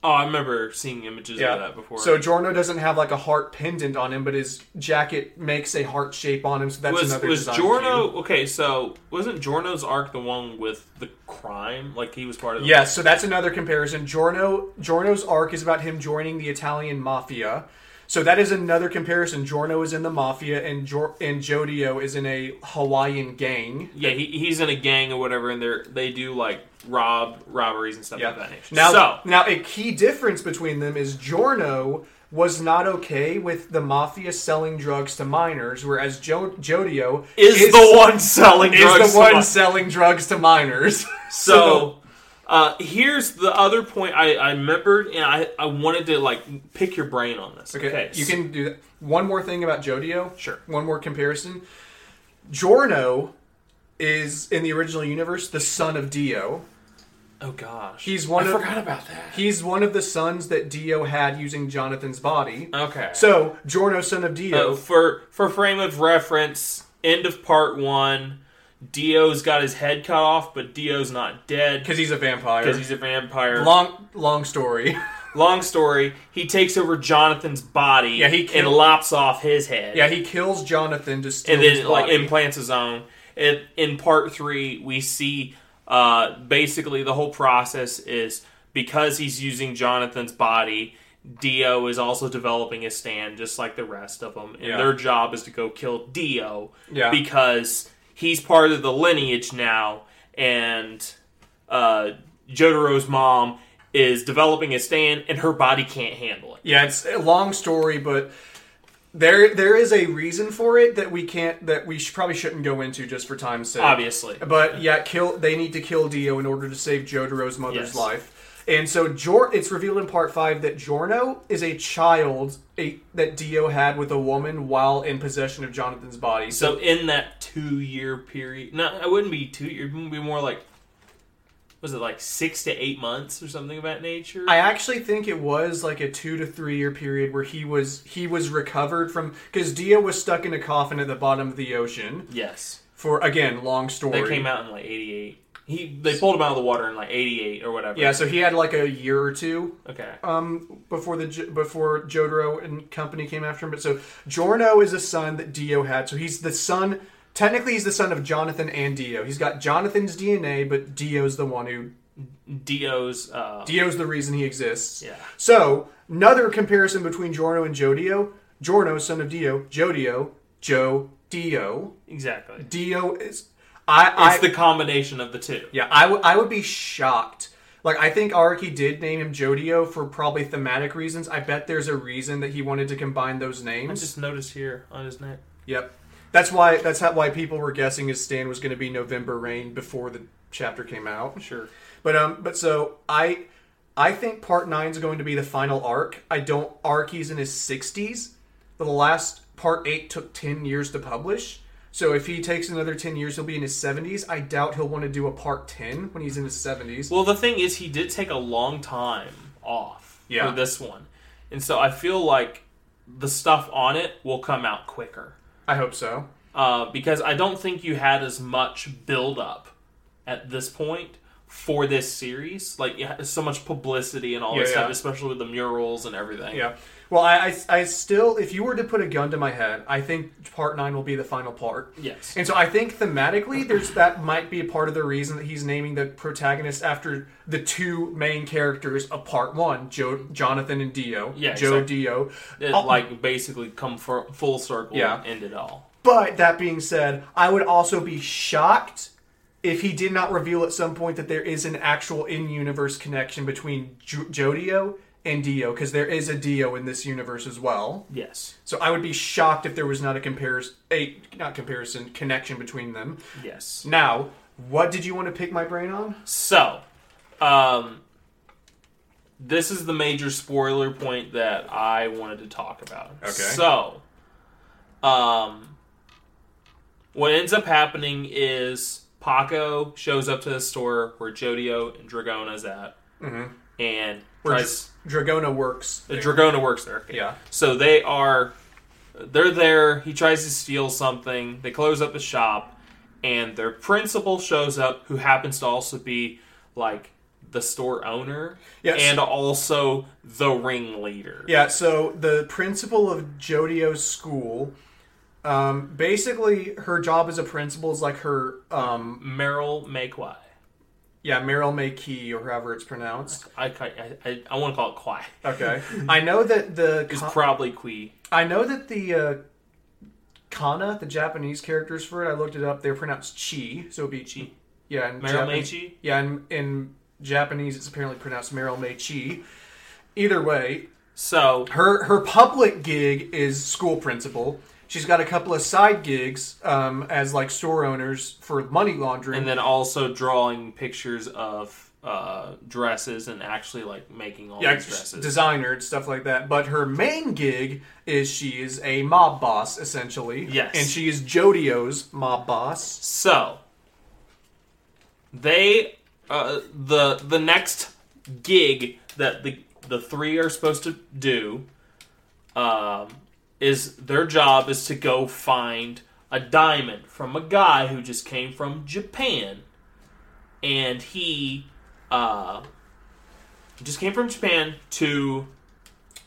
Oh, I remember seeing images of that before. So Giorno doesn't have like a heart pendant on him, but his jacket makes a heart shape on him. So that's was another was design Giorno okay? So wasn't Giorno's arc the one with the crime? Like he was part of the Yes, so that's another comparison. Giorno Giorno's arc is about him joining the Italian mafia. So that is another comparison. Giorno is in the mafia, and Jor- and Jodio is in a Hawaiian gang. Yeah, he, he's in a gang or whatever, and they they do like rob robberies and stuff Yeah. of that nature. Now, so now a key difference between them is Giorno was not okay with the mafia selling drugs to minors, whereas jo- Jodio is, the one selling is drugs the to one mi- selling drugs to minors. So, uh, here's the other point I, I remembered, and I, I wanted to like pick your brain on this. Okay, you so- can do that. One more thing about Jodio. Sure. One more comparison. Giorno is in the original universe the son of Dio. Oh gosh, He's one I of forgot about that. he's one of the sons that Dio had using Jonathan's body. Okay, So Giorno, son of Dio. Uh, for for frame of reference, end of part one, Dio's got his head cut off, but Dio's not dead because he's a vampire. because he's a vampire. long long story. Long story, he takes over Jonathan's body Yeah, he and lops off his head. yeah, he kills Jonathan to steal and then like implants his own. And in part three, we see uh, basically the whole process is because he's using Jonathan's body. Dio is also developing a stand, just like the rest of them, and Yeah. their job is to go kill Dio Yeah. because he's part of the lineage now, and uh, Jotaro's mom is developing a stand, and her body can't handle it. Yeah, it's a long story, but there there is a reason for it that we can't that we sh- probably shouldn't go into just for time's sake. Obviously, But yeah, kill. They need to kill Dio in order to save Jotaro's mother's Yes. life. And so Jor, it's revealed in part five that Giorno is a child a, that Dio had with a woman while in possession of Jonathan's body. So, So in that two year period, no, it wouldn't be two years. It would be more like, was it like six to eight months or something of that nature? I actually think it was like a two to three year period where he was he was recovered from because Dio was stuck in a coffin at the bottom of the ocean yes, for again long story. they came out in like eighty eight. He they pulled him out of the water in like eighty eight or whatever. Yeah, so he had like a year or two Okay. um, before the before Jotaro and company came after him. But so Giorno is a son that Dio had. So he's the son. Technically, he's the son of Jonathan and Dio. He's got Jonathan's DNA, but Dio's the one who Dio's. Uh, Dio's the reason he exists. yeah. So, another comparison between Giorno and Jodio. Giorno, son of Dio. Jodio, Joe, Dio. Exactly. Dio is. I, It's I the combination of the two. yeah, I would I would be shocked. Like I think Araki did name him Jodio for probably thematic reasons. I bet there's a reason that he wanted to combine those names. I just noticed here on his neck. Yep. That's why that's how, why people were guessing his stand was going to be November Rain before the chapter came out. Sure. But um, but so I, I think part nine is going to be the final arc. I don't arc. He's in his sixties. The last part eight took ten years to publish. So if he takes another ten years, he'll be in his seventies. I doubt he'll want to do a part ten when he's in his seventies. Well, the thing is, he did take a long time off Yeah. for this one, and so I feel like the stuff on it will come out quicker I hope so. uh, because I don't think you had as much build up at this point for this series. Like, so much publicity and all this Yeah, stuff, especially with the murals and everything. Yeah. Well, I, I, I still, if you were to put a gun to my head, I think part nine will be the final part. Yes. And so I think thematically, there's that might be a part of the reason that he's naming the protagonist after the two main characters of part one, Joe, Jonathan and Dio. Yeah, Joe exactly. Dio. It, Oh. like basically come for, full circle Yeah. and end it all. But that being said, I would also be shocked if he did not reveal at some point that there is an actual in-universe connection between jo- Jodio and Dio, because there is a Dio in this universe as well. Yes. So I would be shocked if there was not a comparison, a not comparison, connection between them. Yes. Now, what did you want to pick my brain on? So, um, this is the major spoiler point that I wanted to talk about. Okay. So, um, what ends up happening is Paco shows up to the store where Jodio and Dragona's at, mm-hmm. and Where tries. Dragona works. Uh, the Dragona works there. Okay. Yeah. So they are, they're there. He tries to steal something. They close up the shop, and their principal shows up, who happens to also be like the store owner, Yes. and also the ringleader. Yeah, so the principal of Jodio's school, um, basically her job as a principal is like her, um, Meryl Makwai. yeah, Meryl McKee or however it's pronounced. I I, I, I want to call it Kwai. Okay, I know that the It's con- probably Kui. I know that the uh, kana, the Japanese characters for it, I looked it up. They're pronounced chi, so it'd be Chi. Yeah, in Meryl Japan- Meichi? Yeah, in, in Japanese, it's apparently pronounced Meryl Meichi. Either way, So her her public gig is school principal. She's got a couple of side gigs um, as like store owners for money laundering. and then also drawing pictures of uh, dresses and actually like making all yeah, these dresses. designer and stuff like that. But her main gig is she is a mob boss essentially. Yes. and she is Jodio's mob boss. So they uh, the the next gig that the the three are supposed to do um, is their job is to go find a diamond from a guy who just came from Japan, and he uh, just came from Japan to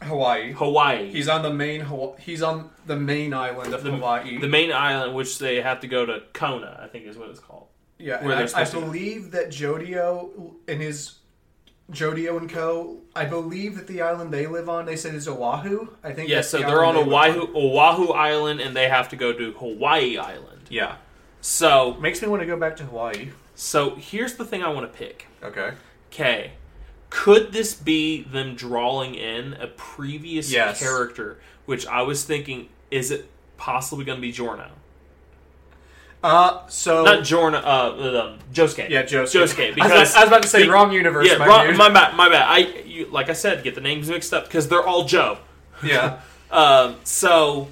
Hawaii. Hawaii. He's on the main Hawa- he's on the main island of Hawaii. the main island, which they have to go to Kona, I think is what it's called. Yeah, where and they're I, I supposed to go. believe that Jodio and his Jodio and Co. I believe that the island they live on, they said is Oahu. I think. Yeah, so the they're on island they live Oahu, Oahu Island, and they have to go to Hawaii Island. Yeah, So, makes me want to go back to Hawaii. so here's the thing I want to pick. Okay. Okay, could this be them drawing in a previous Yes. character? Which I was thinking, is it possibly going to be Giorno? Uh, so Not Giorno, uh, um, Josuke. yeah, Josuke. Josuke. I was, Because about, I was about to say be- wrong universe. yeah, my wrong- my bad, my bad. I, you, like I said, get the names mixed up because they're all Joe. yeah. Um, so,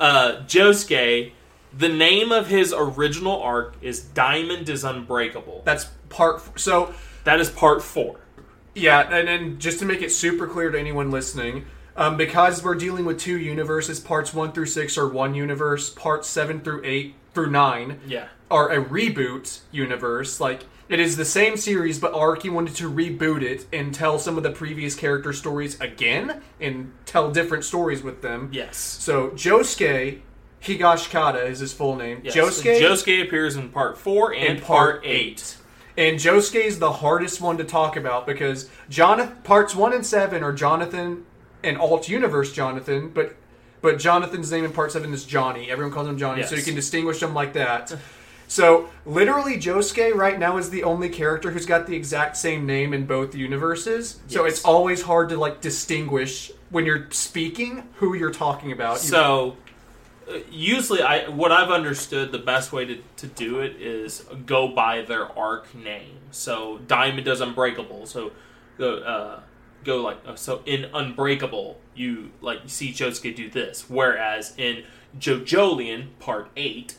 uh, Josuke, the name of his original arc is Diamond is Unbreakable. That's part. f- So That is part four. Yeah, and then just to make it super clear to anyone listening, um, because we're dealing with two universes, parts one through six are one universe, parts seven through eight through nine Yeah. are a reboot universe. Like it is the same series, but Araki wanted to reboot it and tell some of the previous character stories again and tell different stories with them. Yes. So Josuke Higashikata is his full name. yes. Josuke Josuke appears in part four and in part, part eight. And Josuke is the hardest one to talk about because Jonathan parts one and seven are Jonathan and alt universe Jonathan, but but Jonathan's name in part seven is Johnny. Everyone calls him Johnny, so you can distinguish them like that. So literally, Josuke right now is the only character who's got the exact same name in both universes. So it's always hard to like distinguish when you're speaking who you're talking about. So uh, usually, I what I've understood the best way to, to do it is go by their arc name. So Diamond does Unbreakable. So the uh, go like uh, so in Unbreakable, you like you see Josuke do this, whereas in JoJolion Part Eight,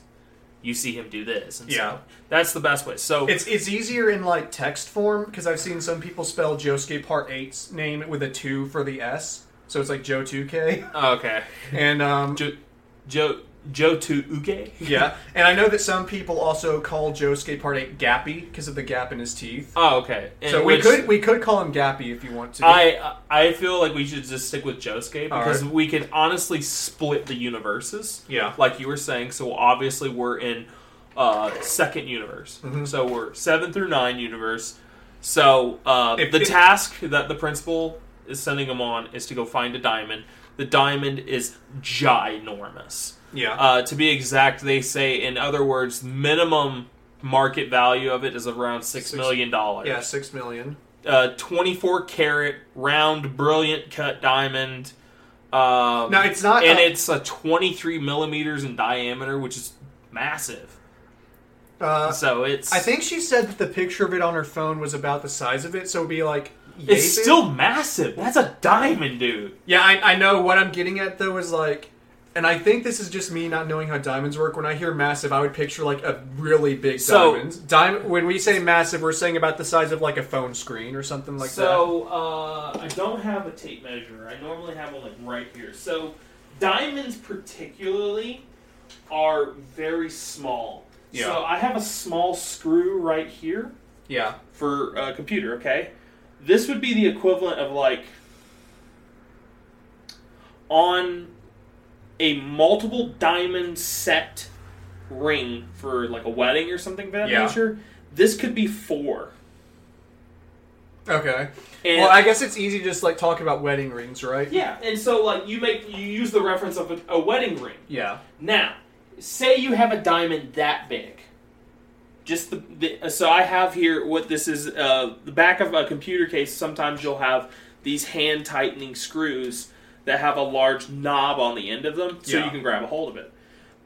you see him do this. And Yeah. so that's the best way. So It's it's easier in like text form because I've seen some people spell Josuke Part 8's name with a two for the S, so it's like Joe 2K. okay, And um, Jo Jo Joe to Uge. yeah, and I know that some people also call Josuke Part 8 Gappy because of the gap in his teeth. Oh, okay. And So we which- could we could call him Gappy if you want to. I I feel like we should just stick with Josuke because Alright. we can honestly split the universes. Yeah. Like you were saying, so obviously we're in uh second universe. Mm-hmm. So we're seven through nine universe. So uh, If the it- task that the principal is sending them on is to go find a diamond. The diamond is ginormous. Yeah. Uh, to be exact, they say in other words, minimum market value of it is around six Six- million dollars yeah, six million. uh, 24 carat round brilliant cut diamond um, No, it's not. and uh, it's a 23 millimeters in diameter which is massive uh, so it's I think she said that the picture of it on her phone was about the size of it, so it'd be like. it's big. still massive that's a diamond dude Yeah, I, I know. What I'm getting at though is like, and I think this is just me not knowing how diamonds work. When I hear massive, I would picture like a really big So- diamond. Diamond. When we say massive, we're saying about the size of like a phone screen or something like that. so uh, i don't have a tape measure i normally have one like right here so diamonds particularly are very small Yeah. so i have a small screw right here Yeah. for a computer, okay? This would be the equivalent of like on a multiple diamond set ring for like a wedding or something of that Yeah. nature. This could be four. Okay. And well, I guess it's easy to just like talk about wedding rings, right? yeah, and so like you make you use the reference of a, a wedding ring. Yeah. Now, say you have a diamond that big. Just the, the so I have here what this is uh, the back of a computer case. Sometimes you'll have these hand tightening screws that have a large knob on the end of them, so Yeah. you can grab a hold of it.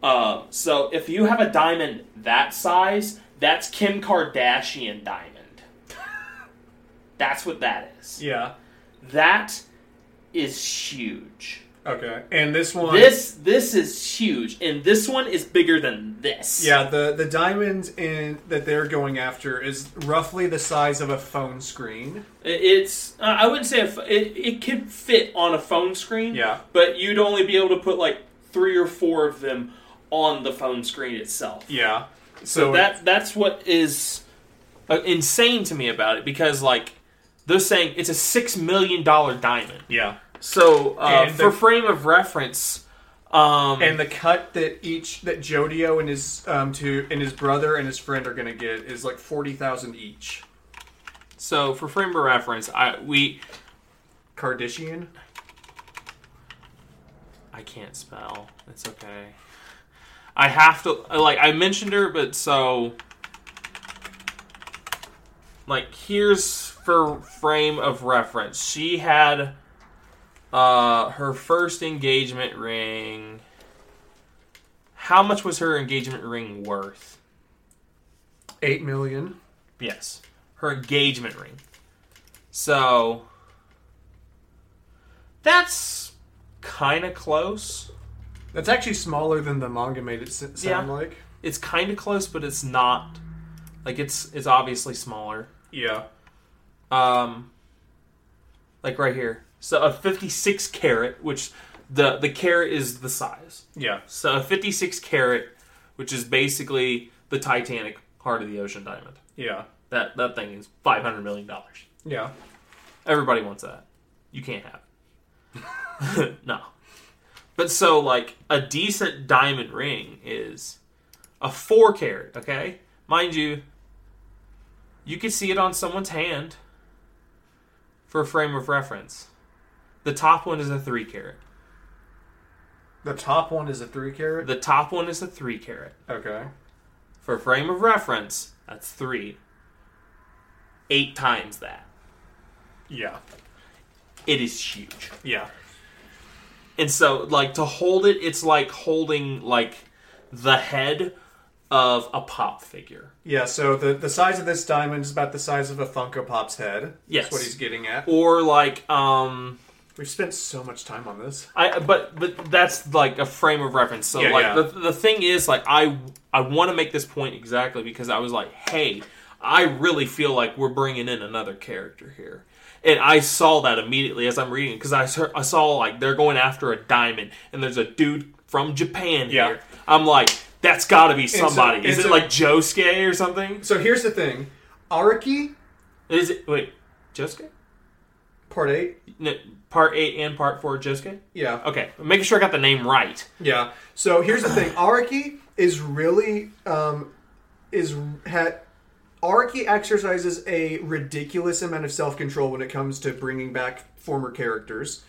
Uh, so if you have a diamond that size, that's Kim Kardashian diamond. that's what that is. Yeah. That is huge. Okay. And this one. This this is huge, and this one is bigger than this. Yeah, the the diamond in that they're going after is roughly the size of a phone screen. I- it's uh, I wouldn't say a ph- it it could fit on a phone screen. Yeah. but you'd only be able to put like three or four of them on the phone screen itself. Yeah. So that that's what is uh, insane to me about it because like they're saying it's a six million dollar diamond. Yeah. So uh, for the- frame of reference, um, And the cut that each that Jodio and his um to and his brother and his friend are gonna get is like forty thousand each. so for frame of reference, I we Kardashian. I can't spell. It's okay. I have to like I mentioned her, but so like here's for frame of reference. She had uh her first engagement ring. How much was her engagement ring worth? Eight million. Yes. Her engagement ring. So that's kind of close. That's actually smaller than the manga made it sound Yeah. like. it's kind of close, but it's not. Like it's it's obviously smaller. Yeah. Um, like right here. So a 56 carat, which the the carat is the size. Yeah. So a 56 carat, which is basically the Titanic heart of the ocean diamond. Yeah. That that thing is 500 million dollars. Yeah. Everybody wants that. You can't have it. no. But so like a decent diamond ring is a four carat, okay? Mind you, You can see it on someone's hand for a frame of reference. The top one is a three carat. The top one is a three carat. The top one is a three carat. Okay. For frame of reference, that's three. Eight times that. Yeah. It is huge. Yeah. And so, like, to hold it, it's like holding, like, the head of a pop figure. Yeah. So the the size of this diamond is about the size of a Funko Pop's head. Yes. That's what he's getting at. Or, like, um. We've spent so much time on this. I but but that's like a frame of reference. So Yeah, like yeah. the the thing is like I I want to make this point exactly because I was like, hey, I really feel like we're bringing in another character here. And I saw that immediately as I'm reading because I, saw- I saw like they're going after a diamond and there's a dude from Japan Yeah. here. I'm like, that's got to be so- somebody. Is it like Josuke or something? So here's the thing, Araki Is it wait Josuke? Part Eight. No, part eight and part four Josuke. Yeah. Okay, making sure I got the name right. Yeah. So here's the thing. Araki is really um is had Araki exercises a ridiculous amount of self-control when it comes to bringing back former characters.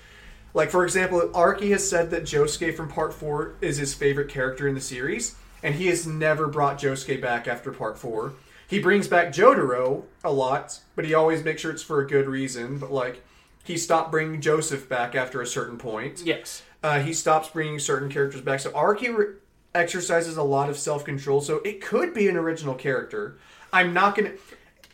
Like for example, Araki has said that Josuke from part 4 is his favorite character in the series, and he has never brought Josuke back after part 4. He brings back Jotaro a lot, but he always makes sure it's for a good reason, but like he stopped bringing Joseph back after a certain point Yes. uh, he stops bringing certain characters back. So Araki re- exercises a lot of self control. So it could be an original character. I'm not gonna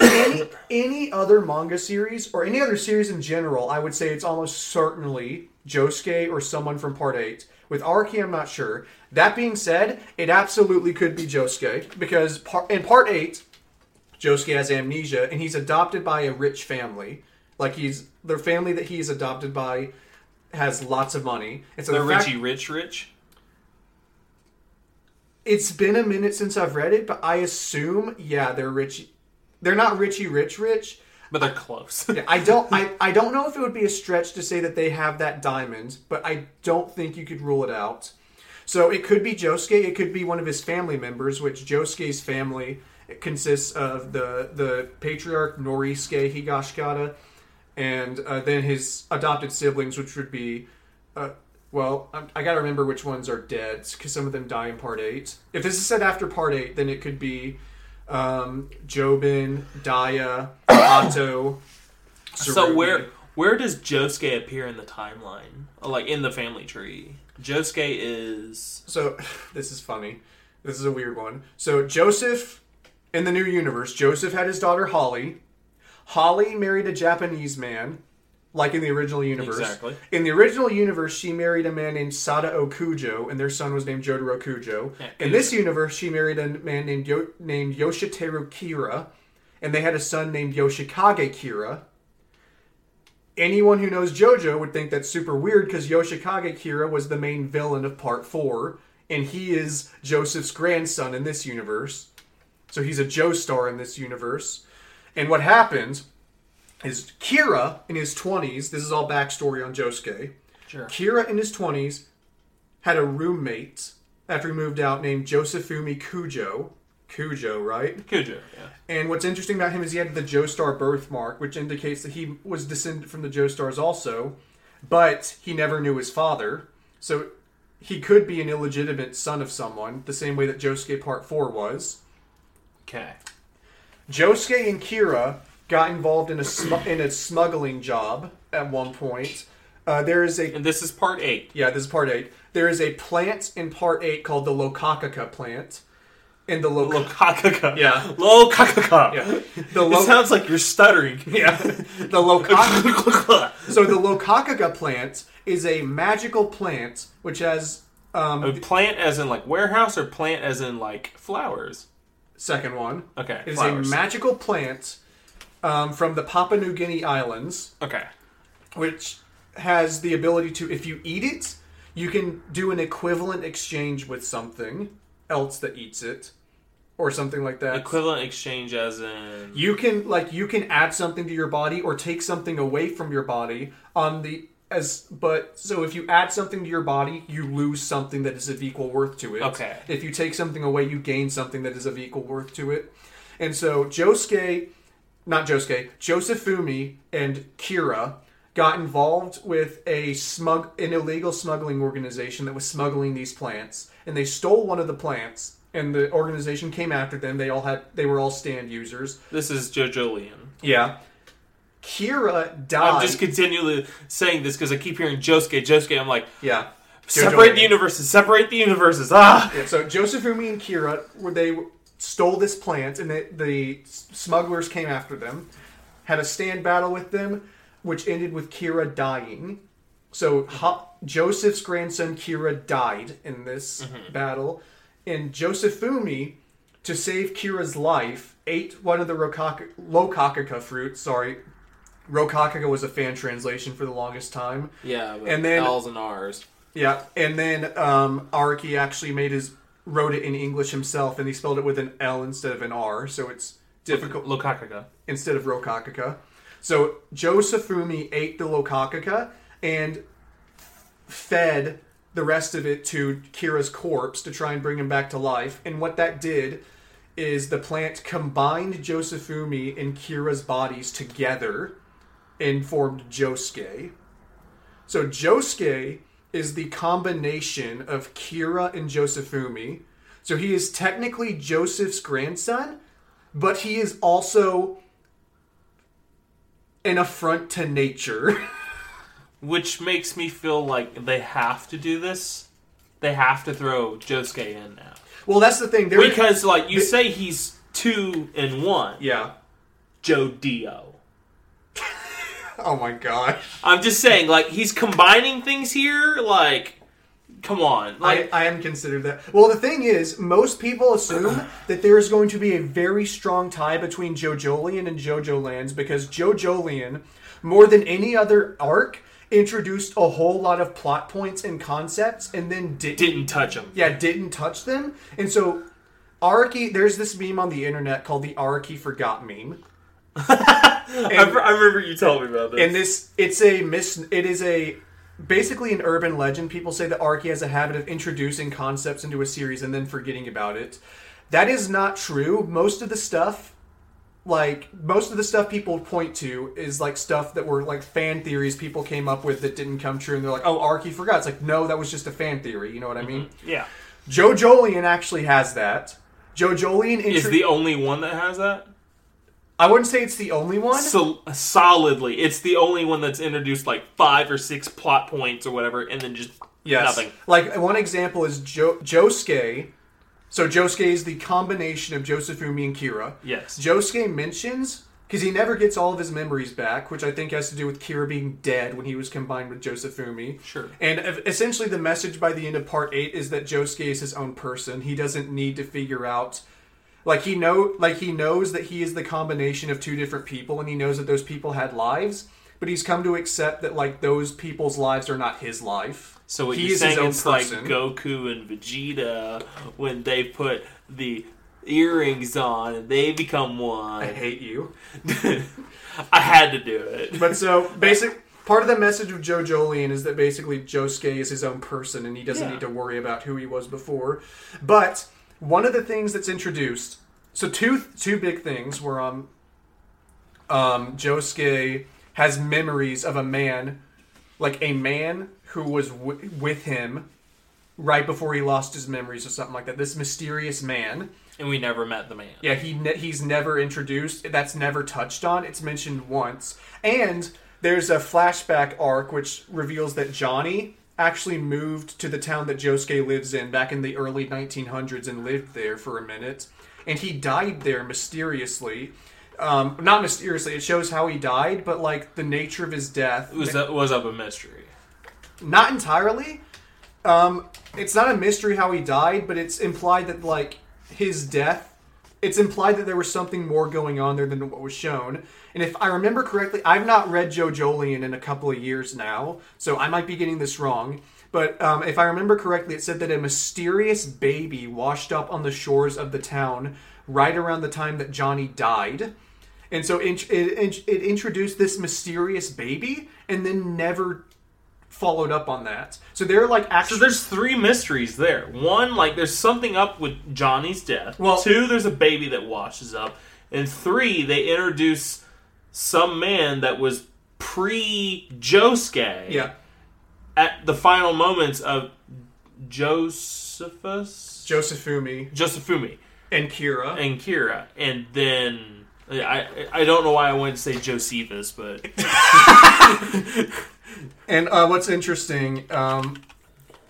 any any other manga series or any other series in general. I would say it's almost certainly Josuke or someone from Part Eight. With Araki, I'm not sure. That being said, it absolutely could be Josuke because par- in Part Eight, Josuke has amnesia and he's adopted by a rich family. Like he's the family that he's adopted by has lots of money. And so The the fact- Richie Rich Rich. it's been a minute since I've read it, but I assume yeah, they're rich. They're not Richie Rich Rich. But they're close. Yeah, I don't I, I don't know if it would be a stretch to say that they have that diamond, but I don't think you could rule it out. So it could be Josuke, it could be one of his family members, which Josuke's family consists of the the patriarch Norisuke Higashikata, and uh, then his adopted siblings, which would be, uh, well, I, I gotta remember which ones are dead because some of them die in part eight. If this is set after part eight, then it could be um, Jobin, Daiya, Otto. so where where does Josuke appear in the timeline? Like in the family tree? Josuke is So this is funny. This is a weird one. So Joseph in the new universe, Joseph had his daughter Holly. Holly married a Japanese man, like in the original universe. Exactly. In the original universe, she married a man named Sadao Kujo, and their son was named Jotaro Kujo. Yeah, in this universe, she married a man named Yo- named Yoshiteru Kira, and they had a son named Yoshikage Kira. Anyone who knows JoJo would think that's super weird because Yoshikage Kira was the main villain of Part 4, and he is Joseph's grandson in this universe. So he's a Joestar in this universe. And what happened is Kira in his 20s, this is all backstory on Josuke. sure. Kira in his 20s had a roommate after he moved out named Josefumi Kujo. Kujo, right? Kujo. Yeah. And what's interesting about him is he had the Joestar birthmark, which indicates that he was descended from the Joestars also, but he never knew his father. So he could be an illegitimate son of someone, the same way that Josuke Part 4 was. Okay. Josuke and Kira got involved in a smu- in a smuggling job at one point. Uh, there is a And this is part eight. yeah, this is part eight. There is a plant in part eight called the Locacaca plant. And the Lok- Locacaca. Yeah. Locacaca. yeah, the It Lo- sounds like you're stuttering. yeah, the Locacaca. So the Locacaca plant is a magical plant which has um, A plant as in like warehouse or plant as in like flowers? Second one. Okay. It is flowers. a magical plant um, from the Papua New Guinea islands, okay. which has the ability to, if you eat it, you can do an equivalent exchange with something else that eats it, or something like that. Equivalent exchange as in you can like you can add something to your body or take something away from your body on the as but so if you add something to your body you lose something that is of equal worth to it. Okay. if you take something away you gain something that is of equal worth to it. And so josuke not Josuke, Josefumi and Kira got involved with a smug an illegal smuggling organization that was smuggling these plants and they stole one of the plants and the organization came after them. They all had they were all stand users. This is JoJolion. yeah Kira died I'm just continually saying this because I keep hearing Josuke, Josuke. I'm like, yeah separate the universes, separate the universes. Ah! Yeah, so Josefumi and Kira, where they stole this plant, and the, the smugglers came after them, had a stand battle with them, which ended with Kira dying. So ha- Joseph's grandson Kira died in this battle, and Josefumi, to save Kira's life, ate one of the Rokaka- Locacaca fruit. Sorry, Rokakaka was a fan translation for the longest time. Yeah, but And then- L's and R's. Yeah, and then um, Araki actually made his wrote it in English himself, and he spelled it with an L instead of an R, so it's difficult Locacaca. instead of Rokakaka. So Josefumi ate the Locacaca and fed the rest of it to Kira's corpse to try and bring him back to life. And what that did is the plant combined Josefumi and Kira's bodies together and formed Josuke. So Josuke is the combination of Kira and Josefumi. So he is technically Joseph's grandson, but he is also an affront to nature. Which makes me feel like they have to do this. They have to throw Josuke in now. well, that's the thing. Because, like, you They- say he's two in one. yeah. Joe Dio. Oh my gosh. I'm just saying, like, he's combining things here. Like, come on. Like, I, I am considered that. Well, the thing is, most people assume that there is going to be a very strong tie between JoJolion and JoJo Lands because JoJolion, more than any other arc, introduced a whole lot of plot points and concepts and then didn't, didn't touch them. yeah, didn't touch them. And so Araki, there's this meme on the internet called the Araki forgot meme. I, I remember you telling me about this. And this, it's a mis. It is a basically an urban legend. People say that Araki has a habit of introducing concepts into a series and then forgetting about it. That is not true. Most of the stuff, like most of the stuff people point to, is like stuff that were like fan theories people came up with that didn't come true, and they're like, "Oh, Araki forgot." It's like, no, that was just a fan theory. You know what I mean? Mm-hmm. yeah. JoJolion actually has that. JoJolion Is the only one that has that? I wouldn't say it's the only one. So solidly, it's the only one that's introduced like five or six plot points or whatever, and then just Yes. nothing. Like one example is jo- Josuke. So Josuke is the combination of Josefumi and Kira. Yes. Josuke mentions because he never gets all of his memories back, which I think has to do with Kira being dead when he was combined with Josefumi. Sure. And essentially, the message by the end of part eight is that Josuke is his own person. He doesn't need to figure out. Like he know, like he knows that he is the combination of two different people, and he knows that those people had lives. But he's come to accept that like those people's lives are not his life. So what he's is saying it's like. Goku and Vegeta when they put the earrings on and they become one. I hate you. I had to do it. But so basic part of the message of JoJolion is that basically Josuke is his own person and he doesn't Yeah. need to worry about who he was before. But one of the things that's introduced, so two two big things were um um Josuke has memories of a man, like a man who was w- with him right before he lost his memories or something like that. This mysterious man. and we never met the man. Yeah, he ne- he's never introduced. That's never touched on. It's mentioned once, and there's a flashback arc which reveals that Johnny actually moved to the town that Josuke lives in back in the early 1900s and lived there for a minute, and he died there mysteriously. Um, not mysteriously. It shows how he died, but like the nature of his death It was that was up a mystery. not entirely. Um, it's not a mystery how he died, but it's implied that like his death. It's implied that there was something more going on there than what was shown. And if I remember correctly, I've not read JoJolion in a couple of years now, so I might be getting this wrong. But um, if I remember correctly, it said that a mysterious baby washed up on the shores of the town right around the time that Johnny died. And so it, it, it introduced this mysterious baby and then never followed up on that. So they're like So actually. there's three mysteries there. One, like there's something up with Johnny's death. Well- two, there's a baby that washes up, and three, they introduce some man that was pre Josuke Yeah. at the final moments of Josephus Josefumi Josefumi and Kira. and Kira, and then I I don't know why I wanted to say Josephus, but And uh, what's interesting, um,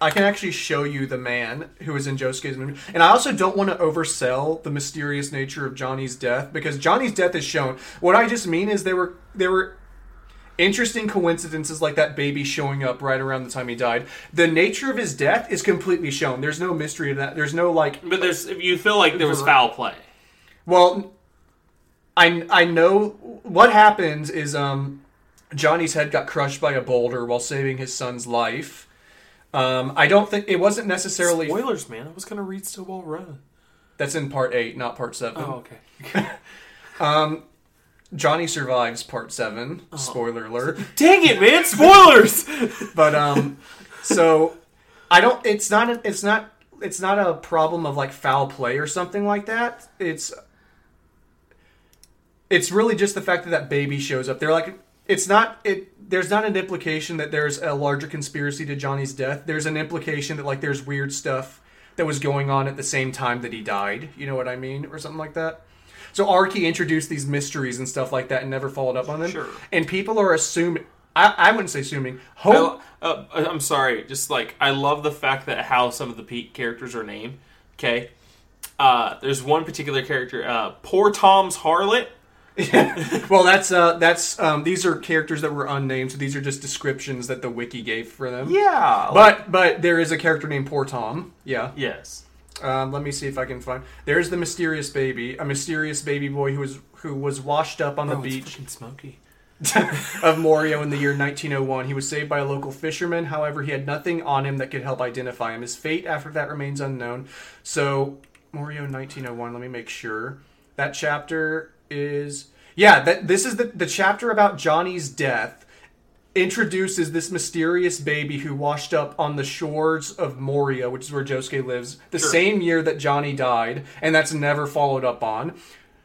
I can actually show you the man who was in Josuke's movie. And I also don't want to oversell the mysterious nature of Johnny's death because Johnny's death is shown. What I just mean is there were there were interesting coincidences like that baby showing up right around the time he died. The nature of his death is completely shown. There's no mystery to that. There's no like but there's if you feel like there was foul play. Well, I I know what happens is um Johnny's head got crushed by a boulder while saving his son's life. Um, I don't think it wasn't necessarily Spoilers, man. I was gonna read Snowball Run. that's in part eight, not part seven. Oh, okay. Johnny survives part seven. Spoiler alert. Dang it, man! Spoilers. But um, so I don't. It's not. A, it's not. It's not a problem of like foul play or something like that. It's. It's really just the fact that that baby shows up. They're like. It's not. It. There's not an implication that there's a larger conspiracy to Johnny's death. There's an implication that like there's weird stuff that was going on at the same time that he died. You know what I mean, or something like that. So Araki introduced these mysteries and stuff like that and never followed up on them. Sure. And people are assuming. I, I wouldn't say assuming. Hope. I, uh, I'm sorry. Just like I love the fact that how some of the pe- characters are named. Okay. Uh, there's one particular character, uh, poor Tom's harlot. Well, that's uh, that's um, these are characters that were unnamed, so these are just descriptions that the wiki gave for them. Yeah, But but there is a character named Poor Tom. Yeah. yes, Um, let me see if I can find. There's the mysterious baby, a mysterious baby boy who was who was washed up on the Oh, it's beach freaking smoky. of Morio in the year 1901. He was saved by a local fisherman. However, he had nothing on him that could help identify him. His fate after that remains unknown. So, Morio 1901. Let me make sure that chapter is yeah. That this is the the chapter about Johnny's death. Introduces this mysterious baby who washed up on the shores of Morio, which is where Josuke lives, the Sure. same year that Johnny died, and that's never followed up on.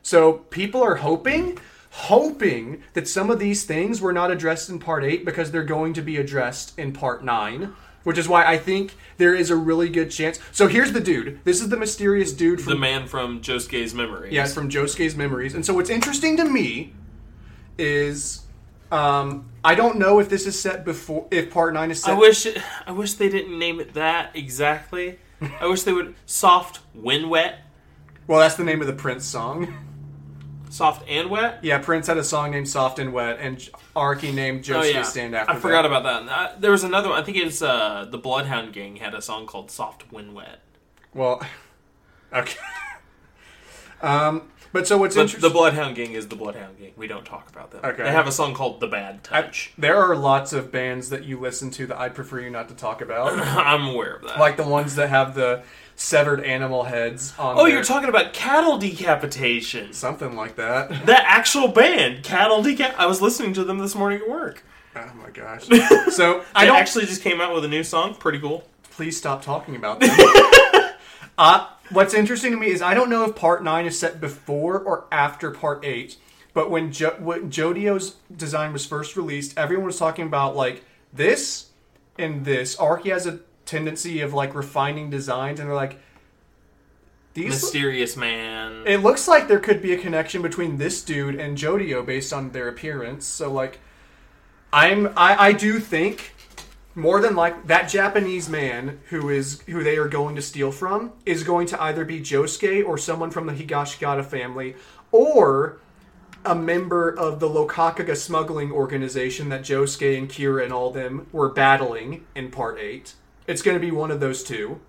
So people are hoping, hoping that some of these things were not addressed in part eight because they're going to be addressed in part nine. Which is why I think there is a really good chance. So here's the dude. This is the mysterious dude from The man from Josuke's memory. yeah, from Josuke's memories. And so what's interesting to me is um, I don't know if this is set before if part nine is set I wish it, I wish they didn't name it that exactly. I wish they would soft wind wet, Well, that's the name of the Prince song. soft and wet. Yeah, Prince had a song named Soft and Wet, and Araki named Josuke Oh yeah, Stand After I forgot that. about that. Uh, there was another one. I think it's uh, the Bloodhound Gang had a song called "Soft Wind Wet." Well, okay. um, but so what's But interesting? the Bloodhound Gang is the Bloodhound Gang. We don't talk about them. Okay. They have a song called "The Bad Touch." there are lots of bands that you listen to that I'd prefer you not to talk about, I'm aware of that. like the ones that have the severed animal heads on. oh, their- you're talking about cattle decapitation. something like that. That actual band, Cattle Decap. I was listening to them this morning at work. Oh my gosh! So I I don't actually just came out with a new song. Pretty cool. please stop talking about them. uh, what's interesting to me is I don't know if part nine is set before or after part eight. But when jo- when Jodio's design was first released, everyone was talking about like this and this. Araki has a tendency of like refining designs, and they're like these. Mysterious Man. It looks like there could be a connection between this dude and Jodio based on their appearance. So like, I'm I, I do think more than like that Japanese man who is who they are going to steal from is going to either be Josuke or someone from the Higashikata family or a member of the Locacaca smuggling organization that Josuke and Kira and all them were battling in part 8. It's going to be one of those two.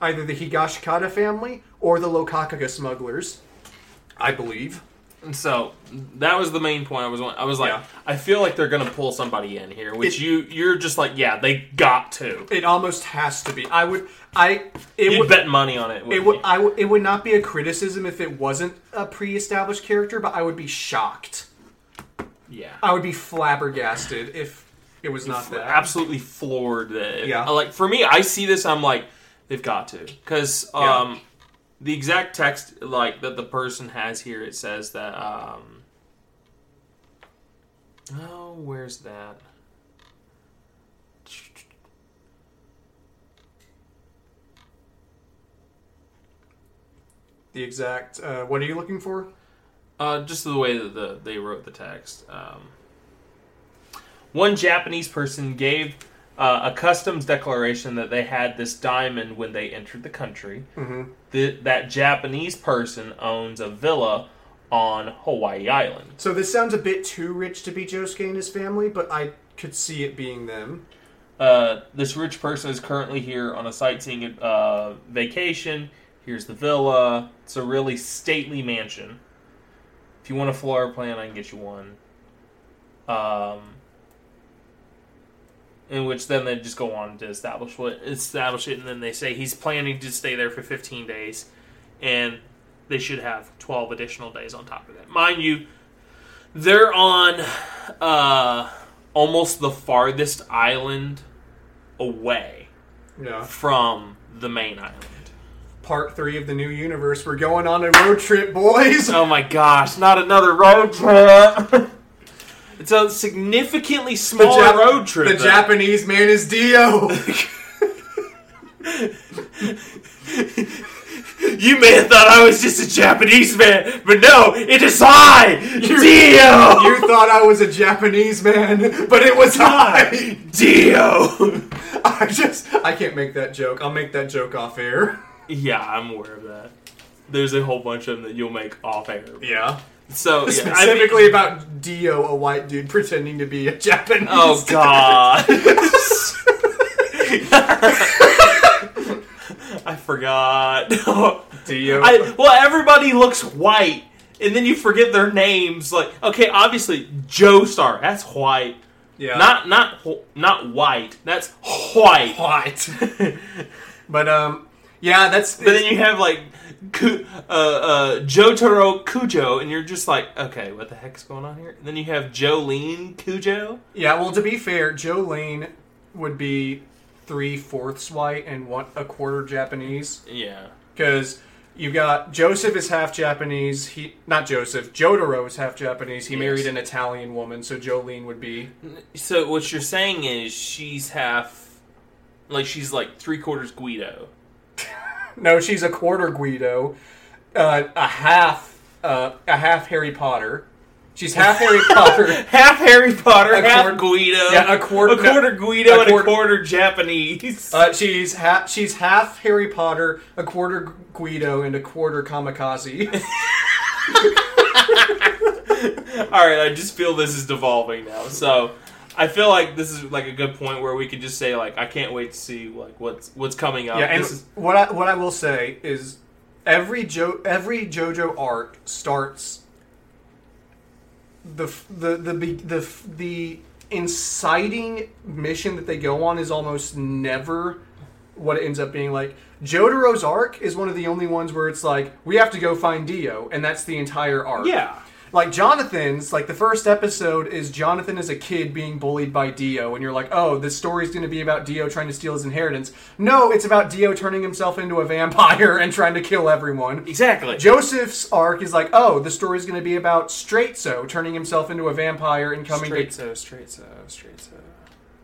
Either the Higashikata family or the Locacaca smugglers. I believe. And so that was the main point. I was I was like, Yeah. I feel like they're gonna pull somebody in here, which It- you you're just like, yeah, they got to. It almost has to be. I would I it You'd would bet money on it. It wouldn't you? I would, it would not be a criticism if it wasn't a pre-established character, but I would be shocked. yeah. I would be flabbergasted if it was not that. absolutely floored that Yeah. like for me i see this i'm like they've got to because um the exact text like that the person has here. It says that. um Oh, where's that? The exact. Uh, what are you looking for? Uh, just the way that the, they wrote the text. Um, one Japanese person gave uh, a customs declaration that they had this diamond when they entered the country. Mm-hmm. The, that Japanese person owns a villa on Hawaii Island. So this sounds a bit too rich to be Josuke and his family, but I could see it being them. Uh, this rich person is currently here on a sightseeing uh, vacation. Here's the villa. It's a really stately mansion. If you want a floor plan, I can get you one. Um, in which then they just go on to establish what establish it, and then they say he's planning to stay there for 15 days, and they should have 12 additional days on top of that. Mind you, they're on uh, almost the farthest island away Yeah. from the main island. Part three of the new universe. We're going on a road trip, boys. Oh my gosh, not another road trip! it's a significantly smaller Jap- road trip. The though. Japanese man is Dio. You may have thought I was just a Japanese man, but no, it is I, Dio! you thought I was a Japanese man, but it was I. Dio! I just I can't make that joke. I'll make that joke off air. yeah, I'm aware of that. There's a whole bunch of them that you'll make off air. Yeah. So, yeah, I mean- Specifically about Dio, a white dude pretending to be a Japanese. oh god. I forgot. Dio. I, well, everybody looks white, and then you forget their names. Like, okay, obviously Joestar, that's white. yeah. Not not not white. That's white. white. but um, yeah, that's. But then you have like Ku, uh, uh, Jotaro Kujo, and you're just like, okay, what the heck's going on here? And then you have Jolyne Kujo. yeah. Well, to be fair, Jolyne would be three fourths white and one a quarter Japanese Yeah. because. you've got Joseph is half Japanese. He not Joseph. Jotaro is half Japanese. He Yes. married an Italian woman, so Jolyne would be So what you're saying is she's half, like she's like three quarters Guido. No, she's a quarter Guido, uh, a half, uh, a half Harry Potter. She's half Harry Potter. half Harry Potter, A half quart- Guido. Yeah, a quart- a quarter Guido, a and quart- a quarter Japanese. Uh, she's half. She's half Harry Potter, a quarter Guido, and a quarter Kamikaze. All right, I just feel this is devolving now. So I feel like this is like a good point where we could just say like I can't wait to see like what's what's coming up. yeah, and is what I what I will say is every jo every JoJo arc starts the f- the the the the inciting mission that they go on is almost never what it ends up being like. Jotaro's arc is one of the only ones where it's like we have to go find Dio, and that's the entire arc. yeah. Like Jonathan's, like the first episode is Jonathan as a kid being bullied by Dio, and you're like, oh, this story's going to be about Dio trying to steal his inheritance. No, it's about Dio turning himself into a vampire and trying to kill everyone. Exactly. Joseph's arc is like, oh, the story's going to be about Straizo turning himself into a vampire and coming straight to. so, straight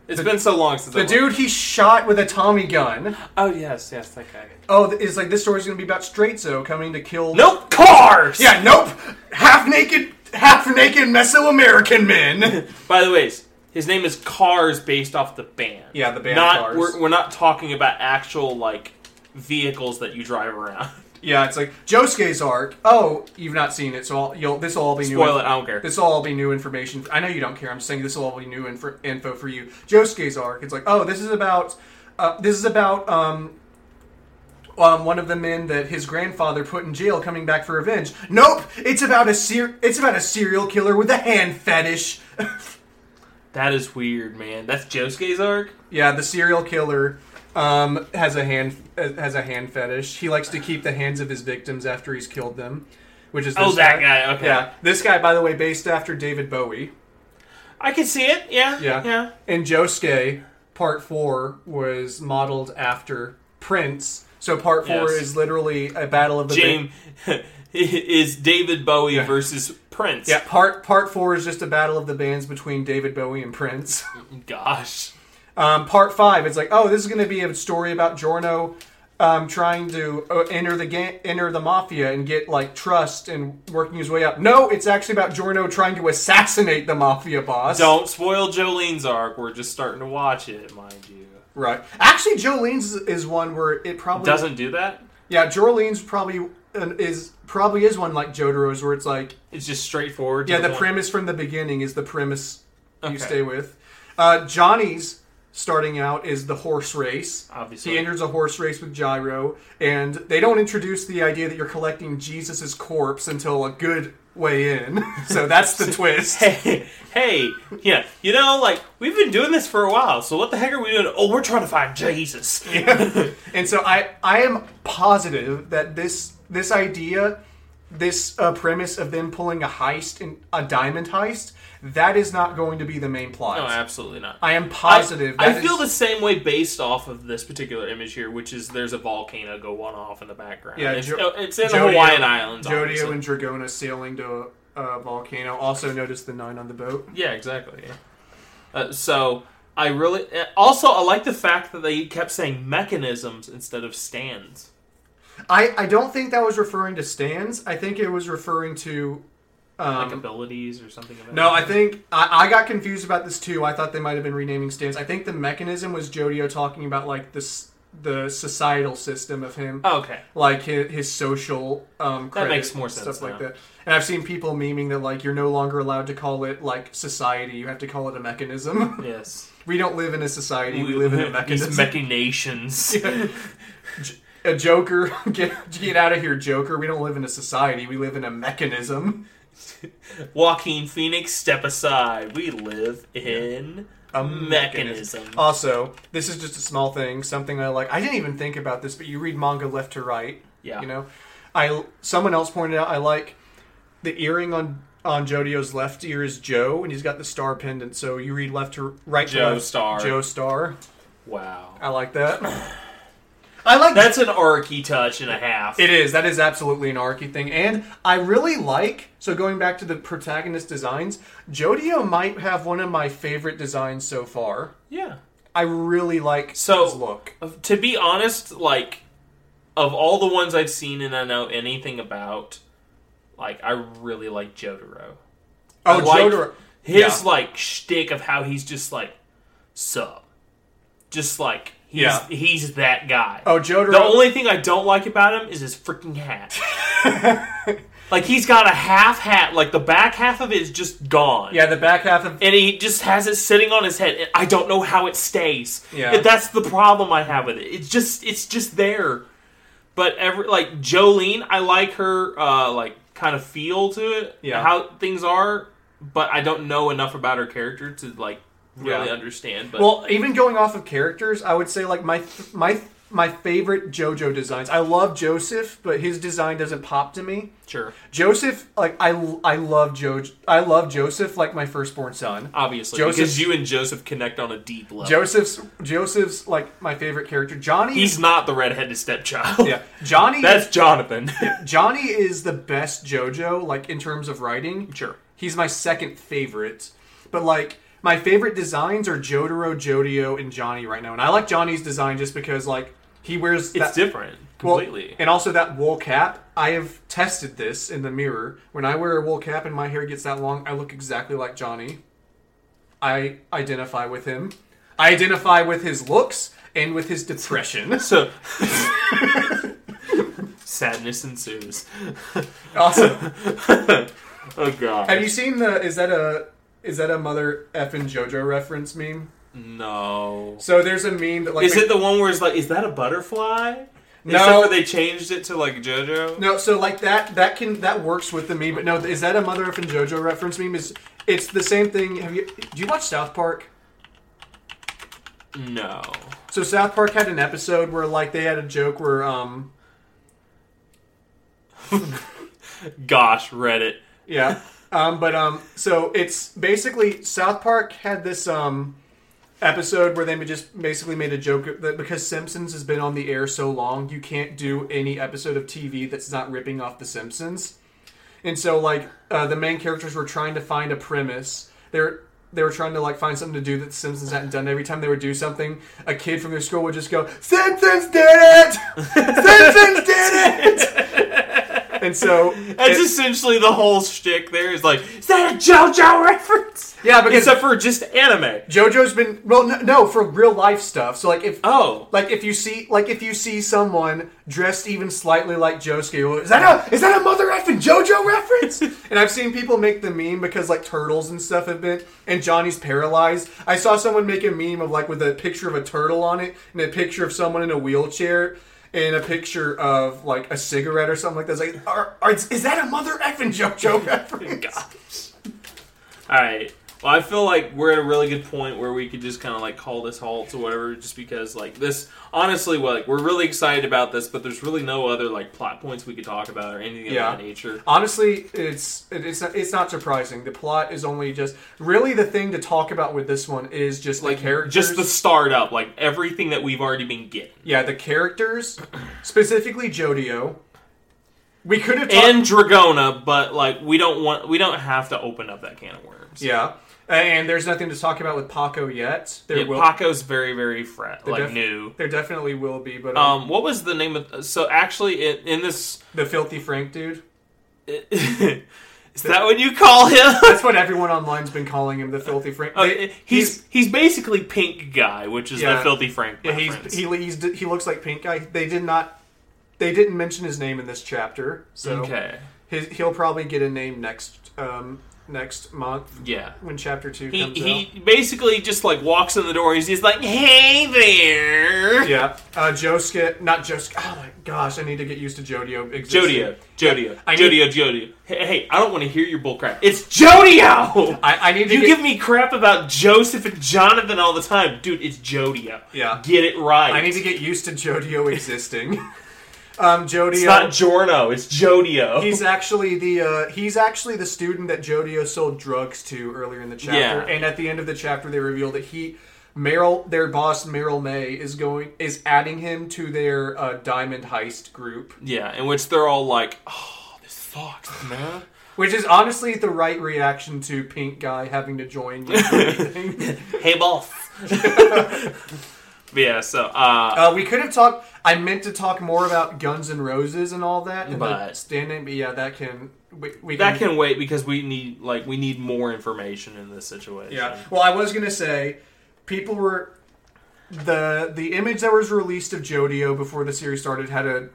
so, straight so. It's been so long since The I dude he shot with a Tommy gun. Oh yes, yes, that guy. Oh, is like this story's going to be about Straizo coming to kill. Nope, cars. Yeah, nope. Half naked, half naked Mesoamerican men. By the way, his name is Cars, based off the band. Yeah, the band not, Cars. We're, we're not talking about actual like vehicles that you drive around. Yeah, it's like Josuke's arc. Oh, you've not seen it, so I'll, you'll this will all be new. Spoil it. I don't care. This will all be new information. I know you don't care. I'm saying this will all be new info, info for you. Josuke's arc. It's like, oh, this is about, uh, this is about um, um, one of the men that his grandfather put in jail, coming back for revenge. Nope, it's about a ser- it's about a serial killer with a hand fetish. That is weird, man. That's Josuke's arc. yeah, the serial killer um, has a hand has a hand fetish. He likes to keep the hands of his victims after he's killed them. Which is Oh, this that guy. Okay. Yeah, this guy, by the way, based after David Bowie. I can see it. Yeah. Yeah. Yeah. And Josuke, part four, was modeled after Prince. So part four Yes. is literally a battle of the James is David Bowie Yeah. versus Prince. Yeah, part part four is just a battle of the bands between David Bowie and Prince. Gosh. Um, part five, it's like, oh, this is going to be a story about Giorno um, trying to uh, enter the ga- enter the mafia and get like trust and working his way up. No, it's actually about Giorno trying to assassinate the mafia boss. Don't spoil Jolyne's arc. We're just starting to watch it, mind you. Right. Actually, Jolyne's is- one where it probably Doesn't do that. Yeah, Jolyne's probably is probably is one like Jotaro's where it's like It's just straightforward. yeah, the point. premise from the beginning is the premise Okay. you stay with. Uh, Johnny's starting out is the horse race. Obviously. He enters a horse race with Gyro, and they don't introduce the idea that you're collecting Jesus' corpse until a good way in. so that's the twist. Hey, hey, yeah, you know, like we've been doing this for a while. So what the heck are we doing? Oh, we're trying to find Jesus. and so I I am positive that this this idea, this uh, premise of them pulling a heist in a diamond heist, that is not going to be the main plot. No, absolutely not. I am positive. I, I feel is- the same way based off of this particular image here, which is there's a volcano go one off in the background. Yeah, it's, Jo- oh, it's in the Jodio- Hawaiian Islands. Jodio obviously. and Dragona sailing to a, a volcano. Also notice the nine on the boat. Yeah, exactly. Yeah. Uh, so I really uh, also I like the fact that they kept saying mechanisms instead of stands. I, I don't think that was referring to stands. I think it was referring to. Like Um, abilities or something. Of that no, I think I, I got confused about this too. I thought they might have been renaming stands. I think the mechanism was Jodio talking about like this the societal system of him. Oh, okay. like his, his social um That makes more sense stuff like that and i've seen people memeing that like you're no longer allowed to call it like society you have to call it a mechanism Yes. we don't live in a society we, live in a mechanism These machinations. a joker get get out of here joker we don't live in a society we live in a mechanism Joaquin Phoenix, step aside. We live in a mechanism. also this is just a small thing something i like i didn't even think about this but you read manga left to right Yeah. you know i someone else pointed out i like the earring on on Jodio's left ear is Joe, and he's got the star pendant. So you read left to right to Joe left, Star. Joe Star. Wow. I like that. I like That's an Araki touch and a half. It is. That is absolutely an Araki thing, and I really like. So going back to the protagonist designs, Jodio might have one of my favorite designs so far. yeah. I really like So- his look. To be honest, like of all the ones I've seen and I know anything about, like I really like Jotaro. Oh, like Jotaro. His Yeah. like shtick of how he's just like, sup, just like he's Yeah. he's that guy. Oh, Jotaro. The only thing I don't like about him is his freaking hat. like he's got a half hat, like the back half of it is just gone. yeah, the back half of And he just has it sitting on his head. And I don't know how it stays. Yeah. That's the problem I have with it. It's just it's just there. But every like Jolyne, I like her uh like kind of feel to it. Yeah. How things are, but I don't know enough about her character to like really Yeah. understand. But Well, even going off of characters, I would say like my my my favorite JoJo designs. I love Joseph, but his design doesn't pop to me. sure. Joseph, like I I love Jo I love Joseph like my firstborn son. Obviously. Joseph- because you and Joseph connect on a deep level. Joseph's Joseph's like my favorite character. Johnny He's not the redheaded stepchild. yeah. Johnny That's Jonathan. Johnny is the best JoJo like in terms of writing. sure. He's my second favorite. But like my favorite designs are Jotaro, Jodio, and Johnny right now. And I like Johnny's design just because like he wears It's that different. well, Completely. and also that wool cap. I have tested this in the mirror. When I wear a wool cap and my hair gets that long, I look exactly like Johnny. I identify with him. I identify with his looks and with his depression. So sadness ensues. awesome. Oh god. Have you seen the? Is that a? Is that a mother effing JoJo reference meme? No. So there's a meme that like Is it the one where it's like, is that a butterfly? No. Except for they changed it to like JoJo. No, so like that that can that works with the meme, but no, is that a mother effing JoJo reference meme? Is it's the same thing? Have you do you watch South Park? No. So South Park had an episode where like they had a joke where um Gosh, Reddit. yeah um but um so it's basically South Park had this um episode where they just basically made a joke that because Simpsons has been on the air so long, you can't do any episode of TV that's not ripping off The Simpsons. And so, like, uh, the main characters were trying to find a premise. They're they were trying to like find something to do that the Simpsons hadn't done. Every time they would do something, a kid from their school would just go, "Simpsons did it! Simpsons did it!" And so That's it- essentially the whole shtick. There is like, is that a JoJo reference? yeah, because Except for just anime. JoJo's been well, no, no, for real life stuff. So like if Oh, like if you see like if you see someone dressed even slightly like Josuke, well, is that a is that a mother effing JoJo reference? and I've seen people make the meme because like turtles and stuff have been and Johnny's paralyzed. I saw someone make a meme of like with a picture of a turtle on it and a picture of someone in a wheelchair. And a picture of like a cigarette or something like that. It's like, are, are, is that a mother effing JoJo reference? all right. Well, I feel like we're at a really good point where we could just kind of like call this halt or whatever, just because like this. Honestly, like we're really excited about this, but there's really no other like plot points we could talk about or anything of that nature. Honestly, it's it's not, it's not surprising. The plot is only just really the thing to talk about with this one is just Like characters. just the startup, like everything that we've already been getting. yeah, the characters, specifically Jodio. We could have talked. and Dragona, but like we don't want we don't have to open up that can of worms. yeah, and there's nothing to talk about with Paco yet. There Yeah, will. Paco's very very fre- like def- new. there definitely will be, but um, Um, what was the name of? So actually, in, in this, the filthy Frank dude. is that what you call him? That's what everyone online's been calling him, the filthy Frank. Uh, They- he's he's basically Pink Guy, which is Yeah. the Filthy Frank Yeah, he's, he he's, he looks like Pink Guy. They did not. They didn't mention his name in this chapter, so okay, his, he'll probably get a name next um, next month yeah. when chapter two He comes he basically just like walks in the door. He's just like, "Hey there. Yeah, uh, Josuke, not Josuke. Oh my gosh, I need to get used to Jodio. existing. Jodio, Jodio, I need- Jodio, Jodio." Hey, hey, I don't want to hear your bullcrap. It's Jodio. I, I need to You get, give me crap about Joseph and Jonathan all the time, dude. It's Jodio. Yeah. get it right. I need to get used to Jodio existing. um, Jodio. It's not Giorno. It's Jodio. He's actually the uh, he's actually the student that Jodio sold drugs to earlier in the chapter, Yeah. and at the end of the chapter, they reveal that he, Meryl, their boss Meryl May, is going is adding him to their uh, diamond heist group, yeah, in which they're all like, "Oh, this sucks, man." which is honestly the right reaction to Pink Guy having to join. Hey, boss. But yeah, so uh, uh, we could have talked. I meant to talk more about Guns and Roses and all that, and But- stand-in, but yeah, that can we, we that can wait because we need like we need more information in this situation. Yeah. Well, I was gonna say, people were the the image that was released of Jodio before the series started had a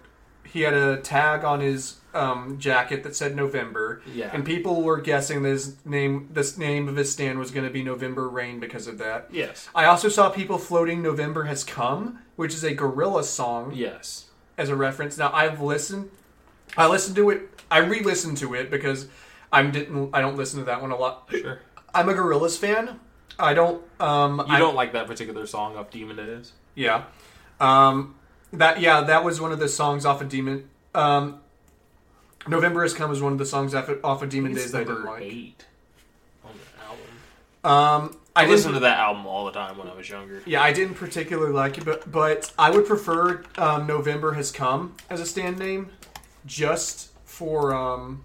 he had a tag on his um, jacket that said November. Yeah. And people were guessing this name this name of his stand was going to be November Rain because of that. Yes. I also saw people floating November Has Come, which is a Gorillaz song Yes. as a reference. Now I've listened, I listened to it, I re-listened to it because I didn't, I don't listen to that one a lot. Sure. I'm a Gorillaz fan. I don't. Um, You I, don't like that particular song of Demon It Is. Yeah. Um, that yeah, that was one of the songs off of Demon. Um, November has come was one of the songs off of, off of Demon Days that I didn't like. eight on the album. Um, I I listened to that album all the time when I was younger. Yeah, I didn't particularly like it, but but I would prefer um, November has come as a stand name, just for um,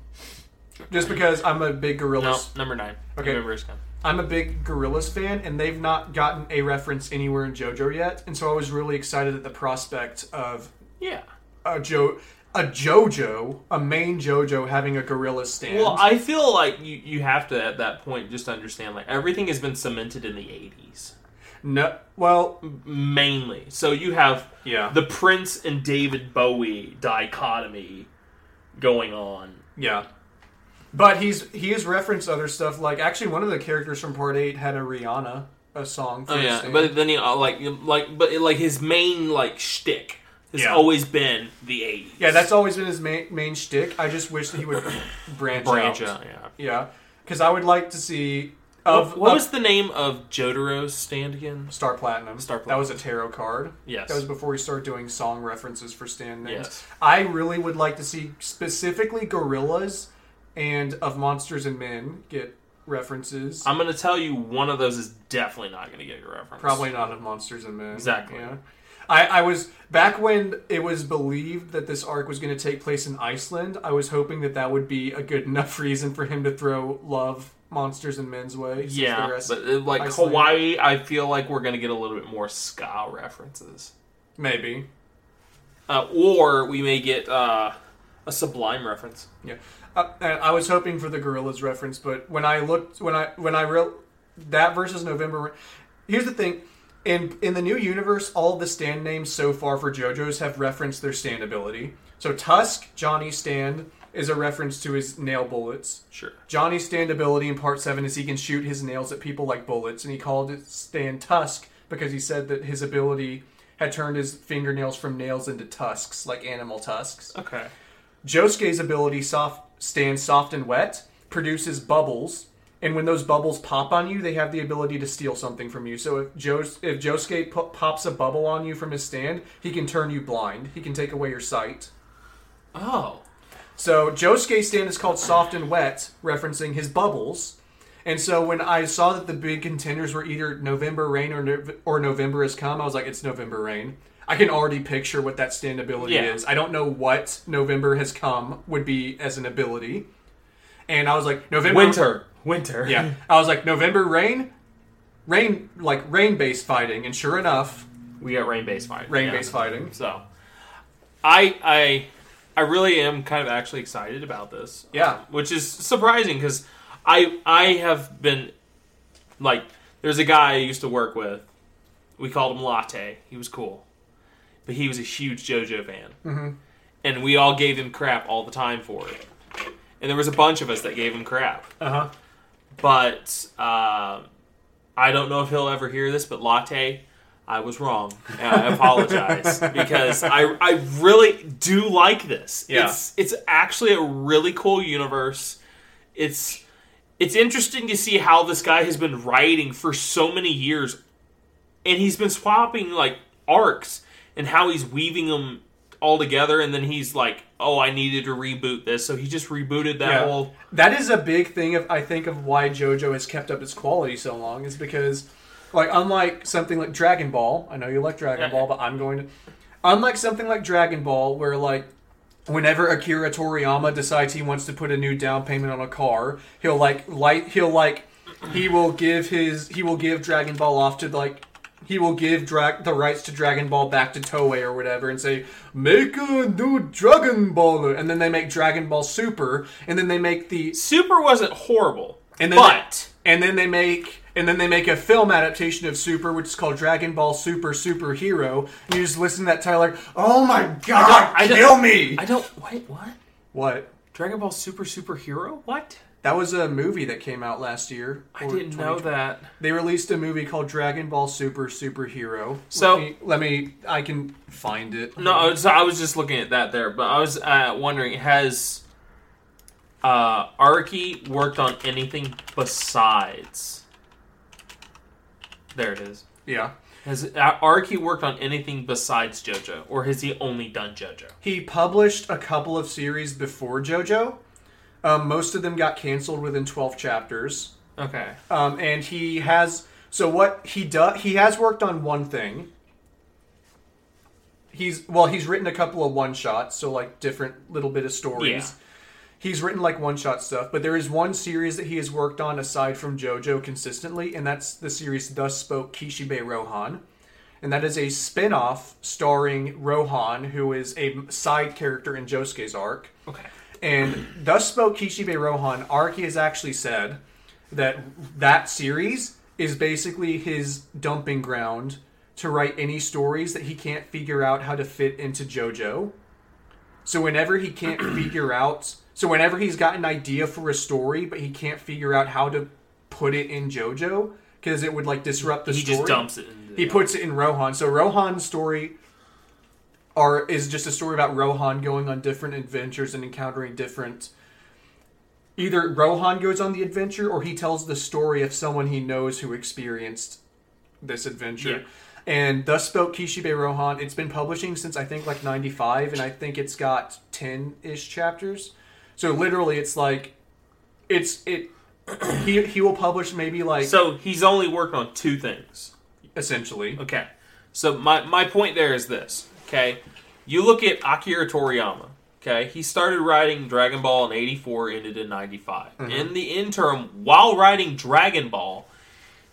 just because I'm a big Gorillaz. No, number nine. Okay. Remember it's come. I'm a big Gorillaz fan, and they've not gotten a reference anywhere in JoJo yet, and so I was really excited at the prospect of Yeah. a Jo a JoJo, a main JoJo having a gorilla stand. Well, I feel like you, you have to at that point just understand like everything has been cemented in the 80s no, well, mainly. So you have yeah, the Prince and David Bowie dichotomy going on. yeah. But he's he has referenced other stuff. Like actually, one of the characters from Part Eight had a Rihanna a song. For Oh yeah, but then he uh, like like but like his main like shtick has Yeah. always been the 80s. yeah, that's always been his main main shtick. I just wish that he would branch, branch out. out. Yeah. Yeah, because I would like to see of What, what of was the name of Jotaro's stand again? Star Platinum. Star Platinum. That was a tarot card. Yes. That was before we started doing song references for stand names. Yes. I really would like to see specifically Gorillaz and of monsters and men get references. I'm going to tell you one of those is definitely not going to get a reference. Probably not of Monsters and Men. Exactly. Yeah. I, I was back when it was believed that this arc was going to take place in Iceland. I was hoping that that would be a good enough reason for him to throw love monsters and men's way. Yeah, rest- but uh, like Iceland. Hawaii, I feel like we're going to get a little bit more ska references. maybe. Uh, or we may get uh, a Sublime reference. Yeah, uh, I was hoping for the Gorillaz reference, but when I looked, when I when I real that versus November. Here's the thing: in in the new universe, all the stand names so far for JoJo's have referenced their stand ability. So Tusk, Johnny stand is a reference to his nail bullets. Sure. Johnny's stand ability in part seven is he can shoot his nails at people like bullets, and he called it stand Tusk because he said that his ability had turned his fingernails from nails into tusks, like animal tusks. Okay. Josuke's ability soft stand soft and wet produces bubbles, and when those bubbles pop on you, they have the ability to steal something from you. So if Jos if Josuke po- pops a bubble on you from his stand, he can turn you blind. He can take away your sight. Oh. So Josuke's stand is called soft and wet, referencing his bubbles. And so when I saw that the big contenders were either November Rain or no- or November has come, I was like, it's November Rain. I can already picture what that stand ability Yeah. is. I don't know what November has come would be as an ability. And I was like, November Winter. Winter. Yeah. I was like, November Rain? Rain like rain based fighting, and sure enough, We got rain based fighting. rain Yeah. based fighting. So, I I I really am kind of actually excited about this. Yeah. which is surprising because I I have been like there's a guy I used to work with. We called him Latte. He was cool, but he was a huge JoJo fan, mm-hmm. and we all gave him crap all the time for it. And there was a bunch of us that gave him crap. Uh huh. But uh, I don't know if he'll ever hear this, but Latte, I was wrong. And I apologize because I I really do like this. Yeah. It's it's actually a really cool universe. It's it's interesting to see how this guy has been writing for so many years and he's been swapping like arcs and how he's weaving them all together and then he's like, "Oh, I needed to reboot this." So he just rebooted that Yeah. whole That is a big thing of I think of why JoJo has kept up its quality so long is because like unlike something like Dragon Ball, I know you like Dragon Ball, but I'm going to unlike something like Dragon Ball where like whenever Akira Toriyama decides he wants to put a new down payment on a car, he'll like light he'll like he will give his he will give Dragon Ball off to like he will give dra- the rights to Dragon Ball back to Toei or whatever and say make a new Dragon Ball and then they make Dragon Ball Super and then they make the Super wasn't horrible, and then but and then they make and then they make a film adaptation of Super, which is called Dragon Ball Super Superhero. And you just listen to that title like, oh my god, I don't- kill me! I don't wait. What? what? Dragon Ball Super Superhero? What? That was a movie that came out last year. I didn't know that. They released a movie called Dragon Ball Super Superhero. So- let me, let me I can find it. No, I was, I was just looking at that there, but I was uh, wondering has uh, Araki worked on anything besides? There it is. Yeah. Has uh, Araki worked on anything besides JoJo, or has he only done JoJo? He published a couple of series before JoJo. Um, most of them got canceled within 12 chapters. Okay. Um, and he has so what he does he has worked on one thing he's well he's written a couple of one shots so like different little bit of stories Yeah. he's written like one shot stuff but there is one series that he has worked on aside from jojo consistently and that's the series thus spoke kishibe rohan and that is a spin-off starring rohan who is a side character in josuke's arc Okay. And thus spoke Kishibe Rohan. Araki has actually said that that series is basically his dumping ground to write any stories that he can't figure out how to fit into JoJo. So whenever he can't figure out, so whenever he's got an idea for a story, but he can't figure out how to put it in JoJo because it would like disrupt the he story. just dumps it. In He puts it in Rohan. So Rohan's story are is just a story about Rohan going on different adventures and encountering different either Rohan goes on the adventure or he tells the story of someone he knows who experienced this adventure. Yeah. And thus spoke Kishibe Rohan. It's been publishing since I think like 95 and I think it's got 10-ish chapters. So literally it's like it's it he he will publish maybe like So he's only worked on two things. essentially. Okay. So my, my point there is this. Okay. You look at Akira Toriyama. Okay. He started writing Dragon Ball in 84, ended in 95. In the interim, while writing Dragon Ball,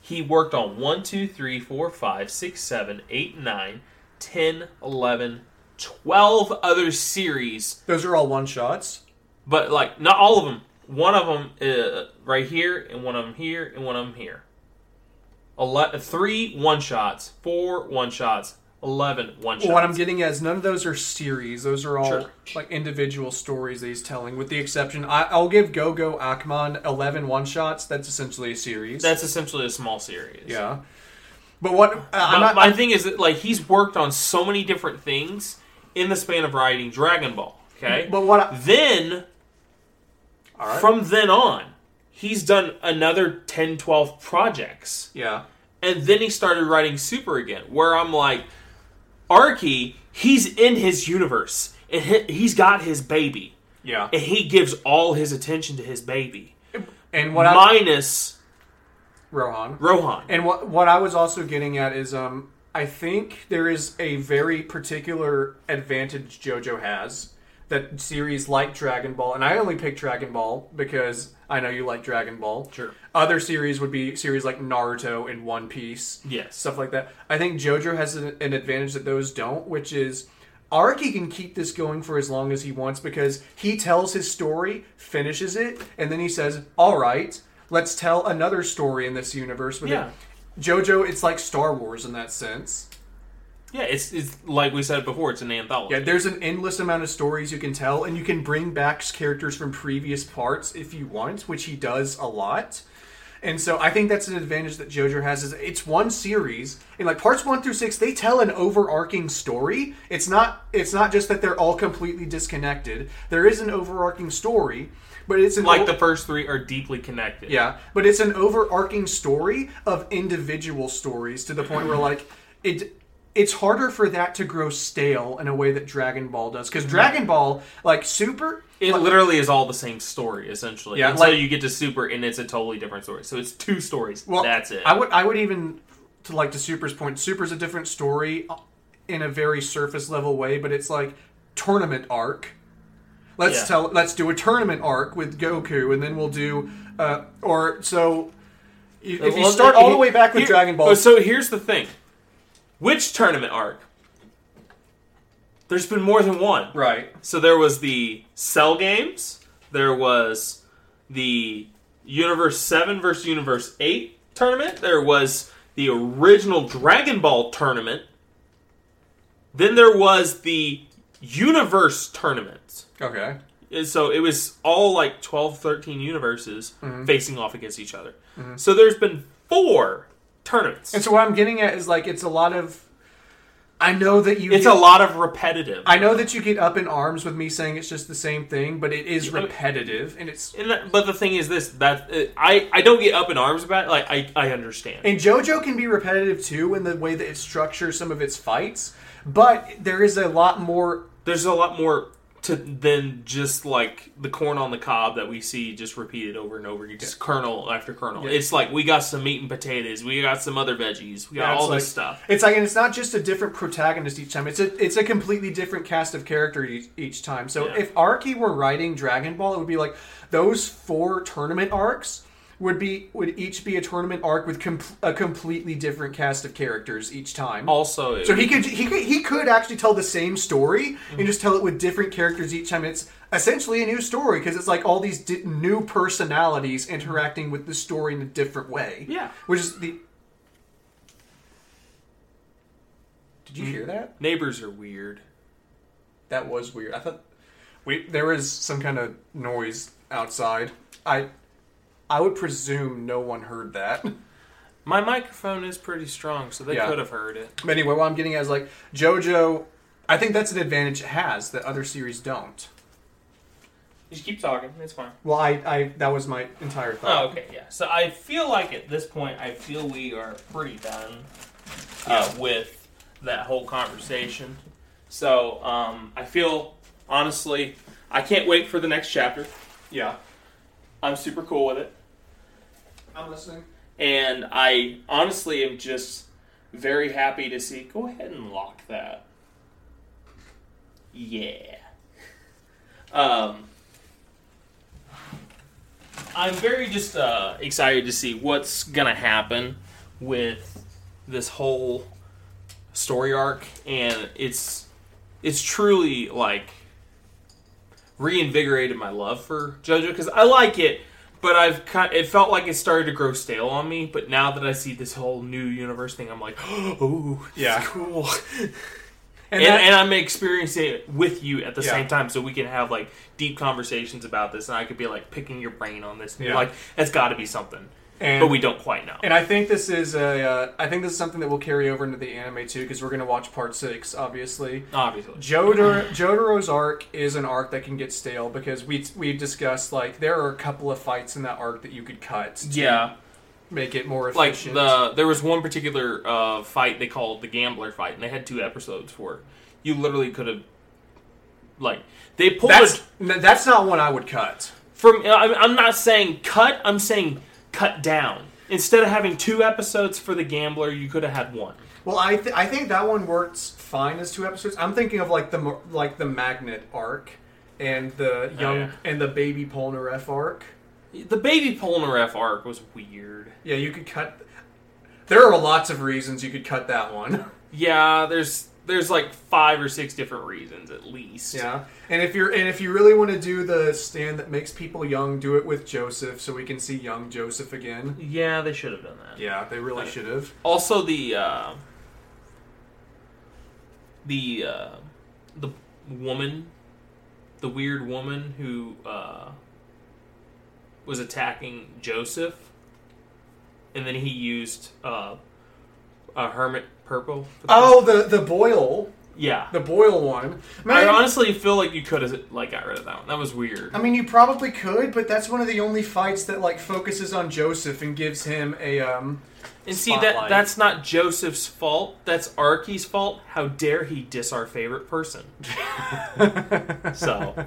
he worked on 1, 2, 3, 4, 5, 6, 7, 8, 9, 10, 11, 12 other series. Those are all one shots. But, like, not all of them. One of them uh, right here, and one of them here, and one of them here. Ele- three one shots, four one shots, eleven one shots. What I'm getting at is none of those are series. Those are all Sure. like individual stories that he's telling, with the exception. I, I'll give Go Go Ackman 11 one shots. That's essentially a series. That's essentially a small series. yeah. But what uh, I'm not. my thing is that like he's worked on so many different things in the span of writing Dragon Ball. Okay, but what? I, then all right. from then on, he's done another 10, 12 projects. yeah. And then he started writing Super again, where I'm like, Araki, he's in his universe, and he- he's got his baby, Yeah. and he gives all his attention to his baby, And what I minus Rohan. Rohan. And what what I was also getting at is um I think there is a very particular advantage JoJo has that series like Dragon Ball, and I only pick Dragon Ball because I know you like Dragon Ball. Sure. Other series would be series like Naruto and One Piece. Yes. Stuff like that. I think JoJo has an, an advantage that those don't, which is Araki can keep this going for as long as he wants because he tells his story, finishes it, and then he says, "All right, let's tell another story in this universe." With Yeah. it. JoJo, it's like Star Wars in that sense. Yeah, it's it's like we said before, it's an anthology. Yeah, there's an endless amount of stories you can tell, and you can bring back characters from previous parts if you want, which he does a lot. And so I think that's an advantage that JoJo has is it's one series, and like parts one through six, they tell an overarching story. It's not it's not just that they're all completely disconnected. There is an overarching story, but it's an like o- the first three are deeply connected. yeah, but it's an overarching story of individual stories to the point where like it it's harder for that to grow stale in a way that Dragon Ball does cuz Dragon Ball like Super It like- literally is all the same story, essentially. Yeah, until like- you get to Super, and it's a totally different story. So it's two stories. well That's it. I would I would even to like to Super's point Super's a different story in a very surface level way, but it's like tournament arc. Let's Yeah. tell let's do a tournament arc with Goku and then we'll do uh or so if you Well, start all the way back with here- Dragon Ball oh, So here's the thing: which tournament arc? There's been more than one. right So there was the Cell games. There was the Universe Seven versus Universe Eight tournament. There was the original Dragon Ball tournament. Then there was the Universe tournament. okay And So it was all like 12, 13 universes Mm-hmm. facing off against each other. So there's been four tournaments. And so what I'm getting at is like it's a lot of. I know that you. It's get, a lot of repetitive. I know that you get up in arms with me saying it's just the same thing, but it is repetitive, and it's. And that, but the thing is this that uh, I I don't get up in arms about it. Like I I understand. And JoJo can be repetitive too in the way that it structures some of its fights, but there is a lot more. There's a lot more to than just like the corn on the cob that we see just repeated over and over again, just kernel after kernel. Yeah. It's like we got some meat and potatoes, we got some other veggies, we got Yeah, all this stuff. It's like, and it's not just a different protagonist each time. It's a it's a completely different cast of character each, each time. So Yeah. if Araki were writing Dragon Ball, it would be like those four tournament arcs would be would each be a tournament arc with com- a completely different cast of characters each time. Also, So he could he could he could actually tell the same story and just tell it with different characters each time. It's essentially a new story because it's like all these di- new personalities interacting with the story in a different way. Yeah. which is the. Did you mm. hear that? neighbors are weird. That was weird. I thought we there was some kind of noise outside. I I would presume no one heard that. My microphone is pretty strong, so they Yeah. could have heard it. But anyway, what I'm getting at is like JoJo. I think that's an advantage it has that other series don't. Just keep talking. It's fine. Well, I, I that was my entire thought. Oh, okay, yeah. So I feel like at this point, I feel we are pretty done uh, with that whole conversation. So um, I feel honestly, I can't wait for the next chapter. Yeah. I'm super cool with it. I'm listening. and I honestly am just very happy to see. Go ahead and lock that. Yeah. Um, I'm very just uh, excited to see what's gonna happen with this whole story arc, and it's it's truly like reinvigorated my love for JoJo because I like it, but I've kind it felt like it started to grow stale on me. But now that I see this whole new universe thing, I'm like, oh, Yeah. cool. And, And, that- and I'm experiencing it with you at the Yeah. same time, so we can have like deep conversations about this, and I could be like picking your brain on this. And you're Yeah. like, that's got to be something, and, but we don't quite know. And I think this is a. Uh, I think this is something that will carry over into the anime too, because we're going to watch part six, obviously. Obviously, Jotaro's arc is an arc that can get stale because we we discussed like there are a couple of fights in that arc that you could cut. To yeah. Make it more Like efficient. the there was one particular uh, fight they called the gambler fight, and they had two episodes for it. You literally could have, like, they pulled that's n- that's not one I would cut. from. I'm I'm not saying cut. I'm saying cut down. Instead of having two episodes for the gambler, you could have had one. Well, I th- I think that one works fine as two episodes. I'm thinking of like the like the magnet arc and the young oh, yeah. and the baby Polnareff arc. The baby Polnareff arc was weird. Yeah, you could cut. There are lots of reasons you could cut that one. Yeah, there's there's like five or six different reasons at least. Yeah, and if you're and if you really want to do the stand that makes people young, do it with Joseph, so we can see young Joseph again. Yeah, they should have done that. Yeah, they really should have. Also, the uh, the uh, the woman, the weird woman who uh, was attacking Joseph, and then he used uh, a hermit purple. the- Oh, the the boil. yeah. the boil one. I honestly feel like you could have like got rid of that one. That was weird. I mean, you probably could, but that's one of the only fights that like focuses on Joseph and gives him a um. And see that that's not Joseph's fault. That's Araki's fault. How dare he diss our favorite person? so,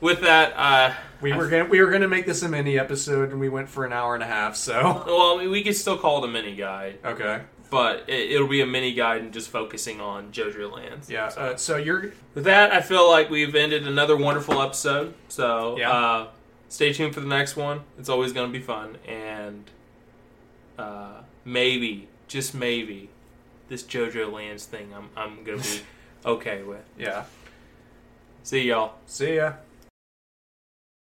with that, uh, We were gonna we were gonna make this a mini episode, and we went for an hour and a half. So well, I mean, we could still call it a mini guide, okay, but it, it'll be a mini guide and just focusing on JoJo Lands. yeah. So, Uh, so you're with that, I feel like we've ended another wonderful episode. So, Yeah. uh, stay tuned for the next one. It's always going to be fun, and uh, maybe, just maybe, this JoJo Lands thing, I'm I'm going to be okay with. yeah. See y'all. See ya.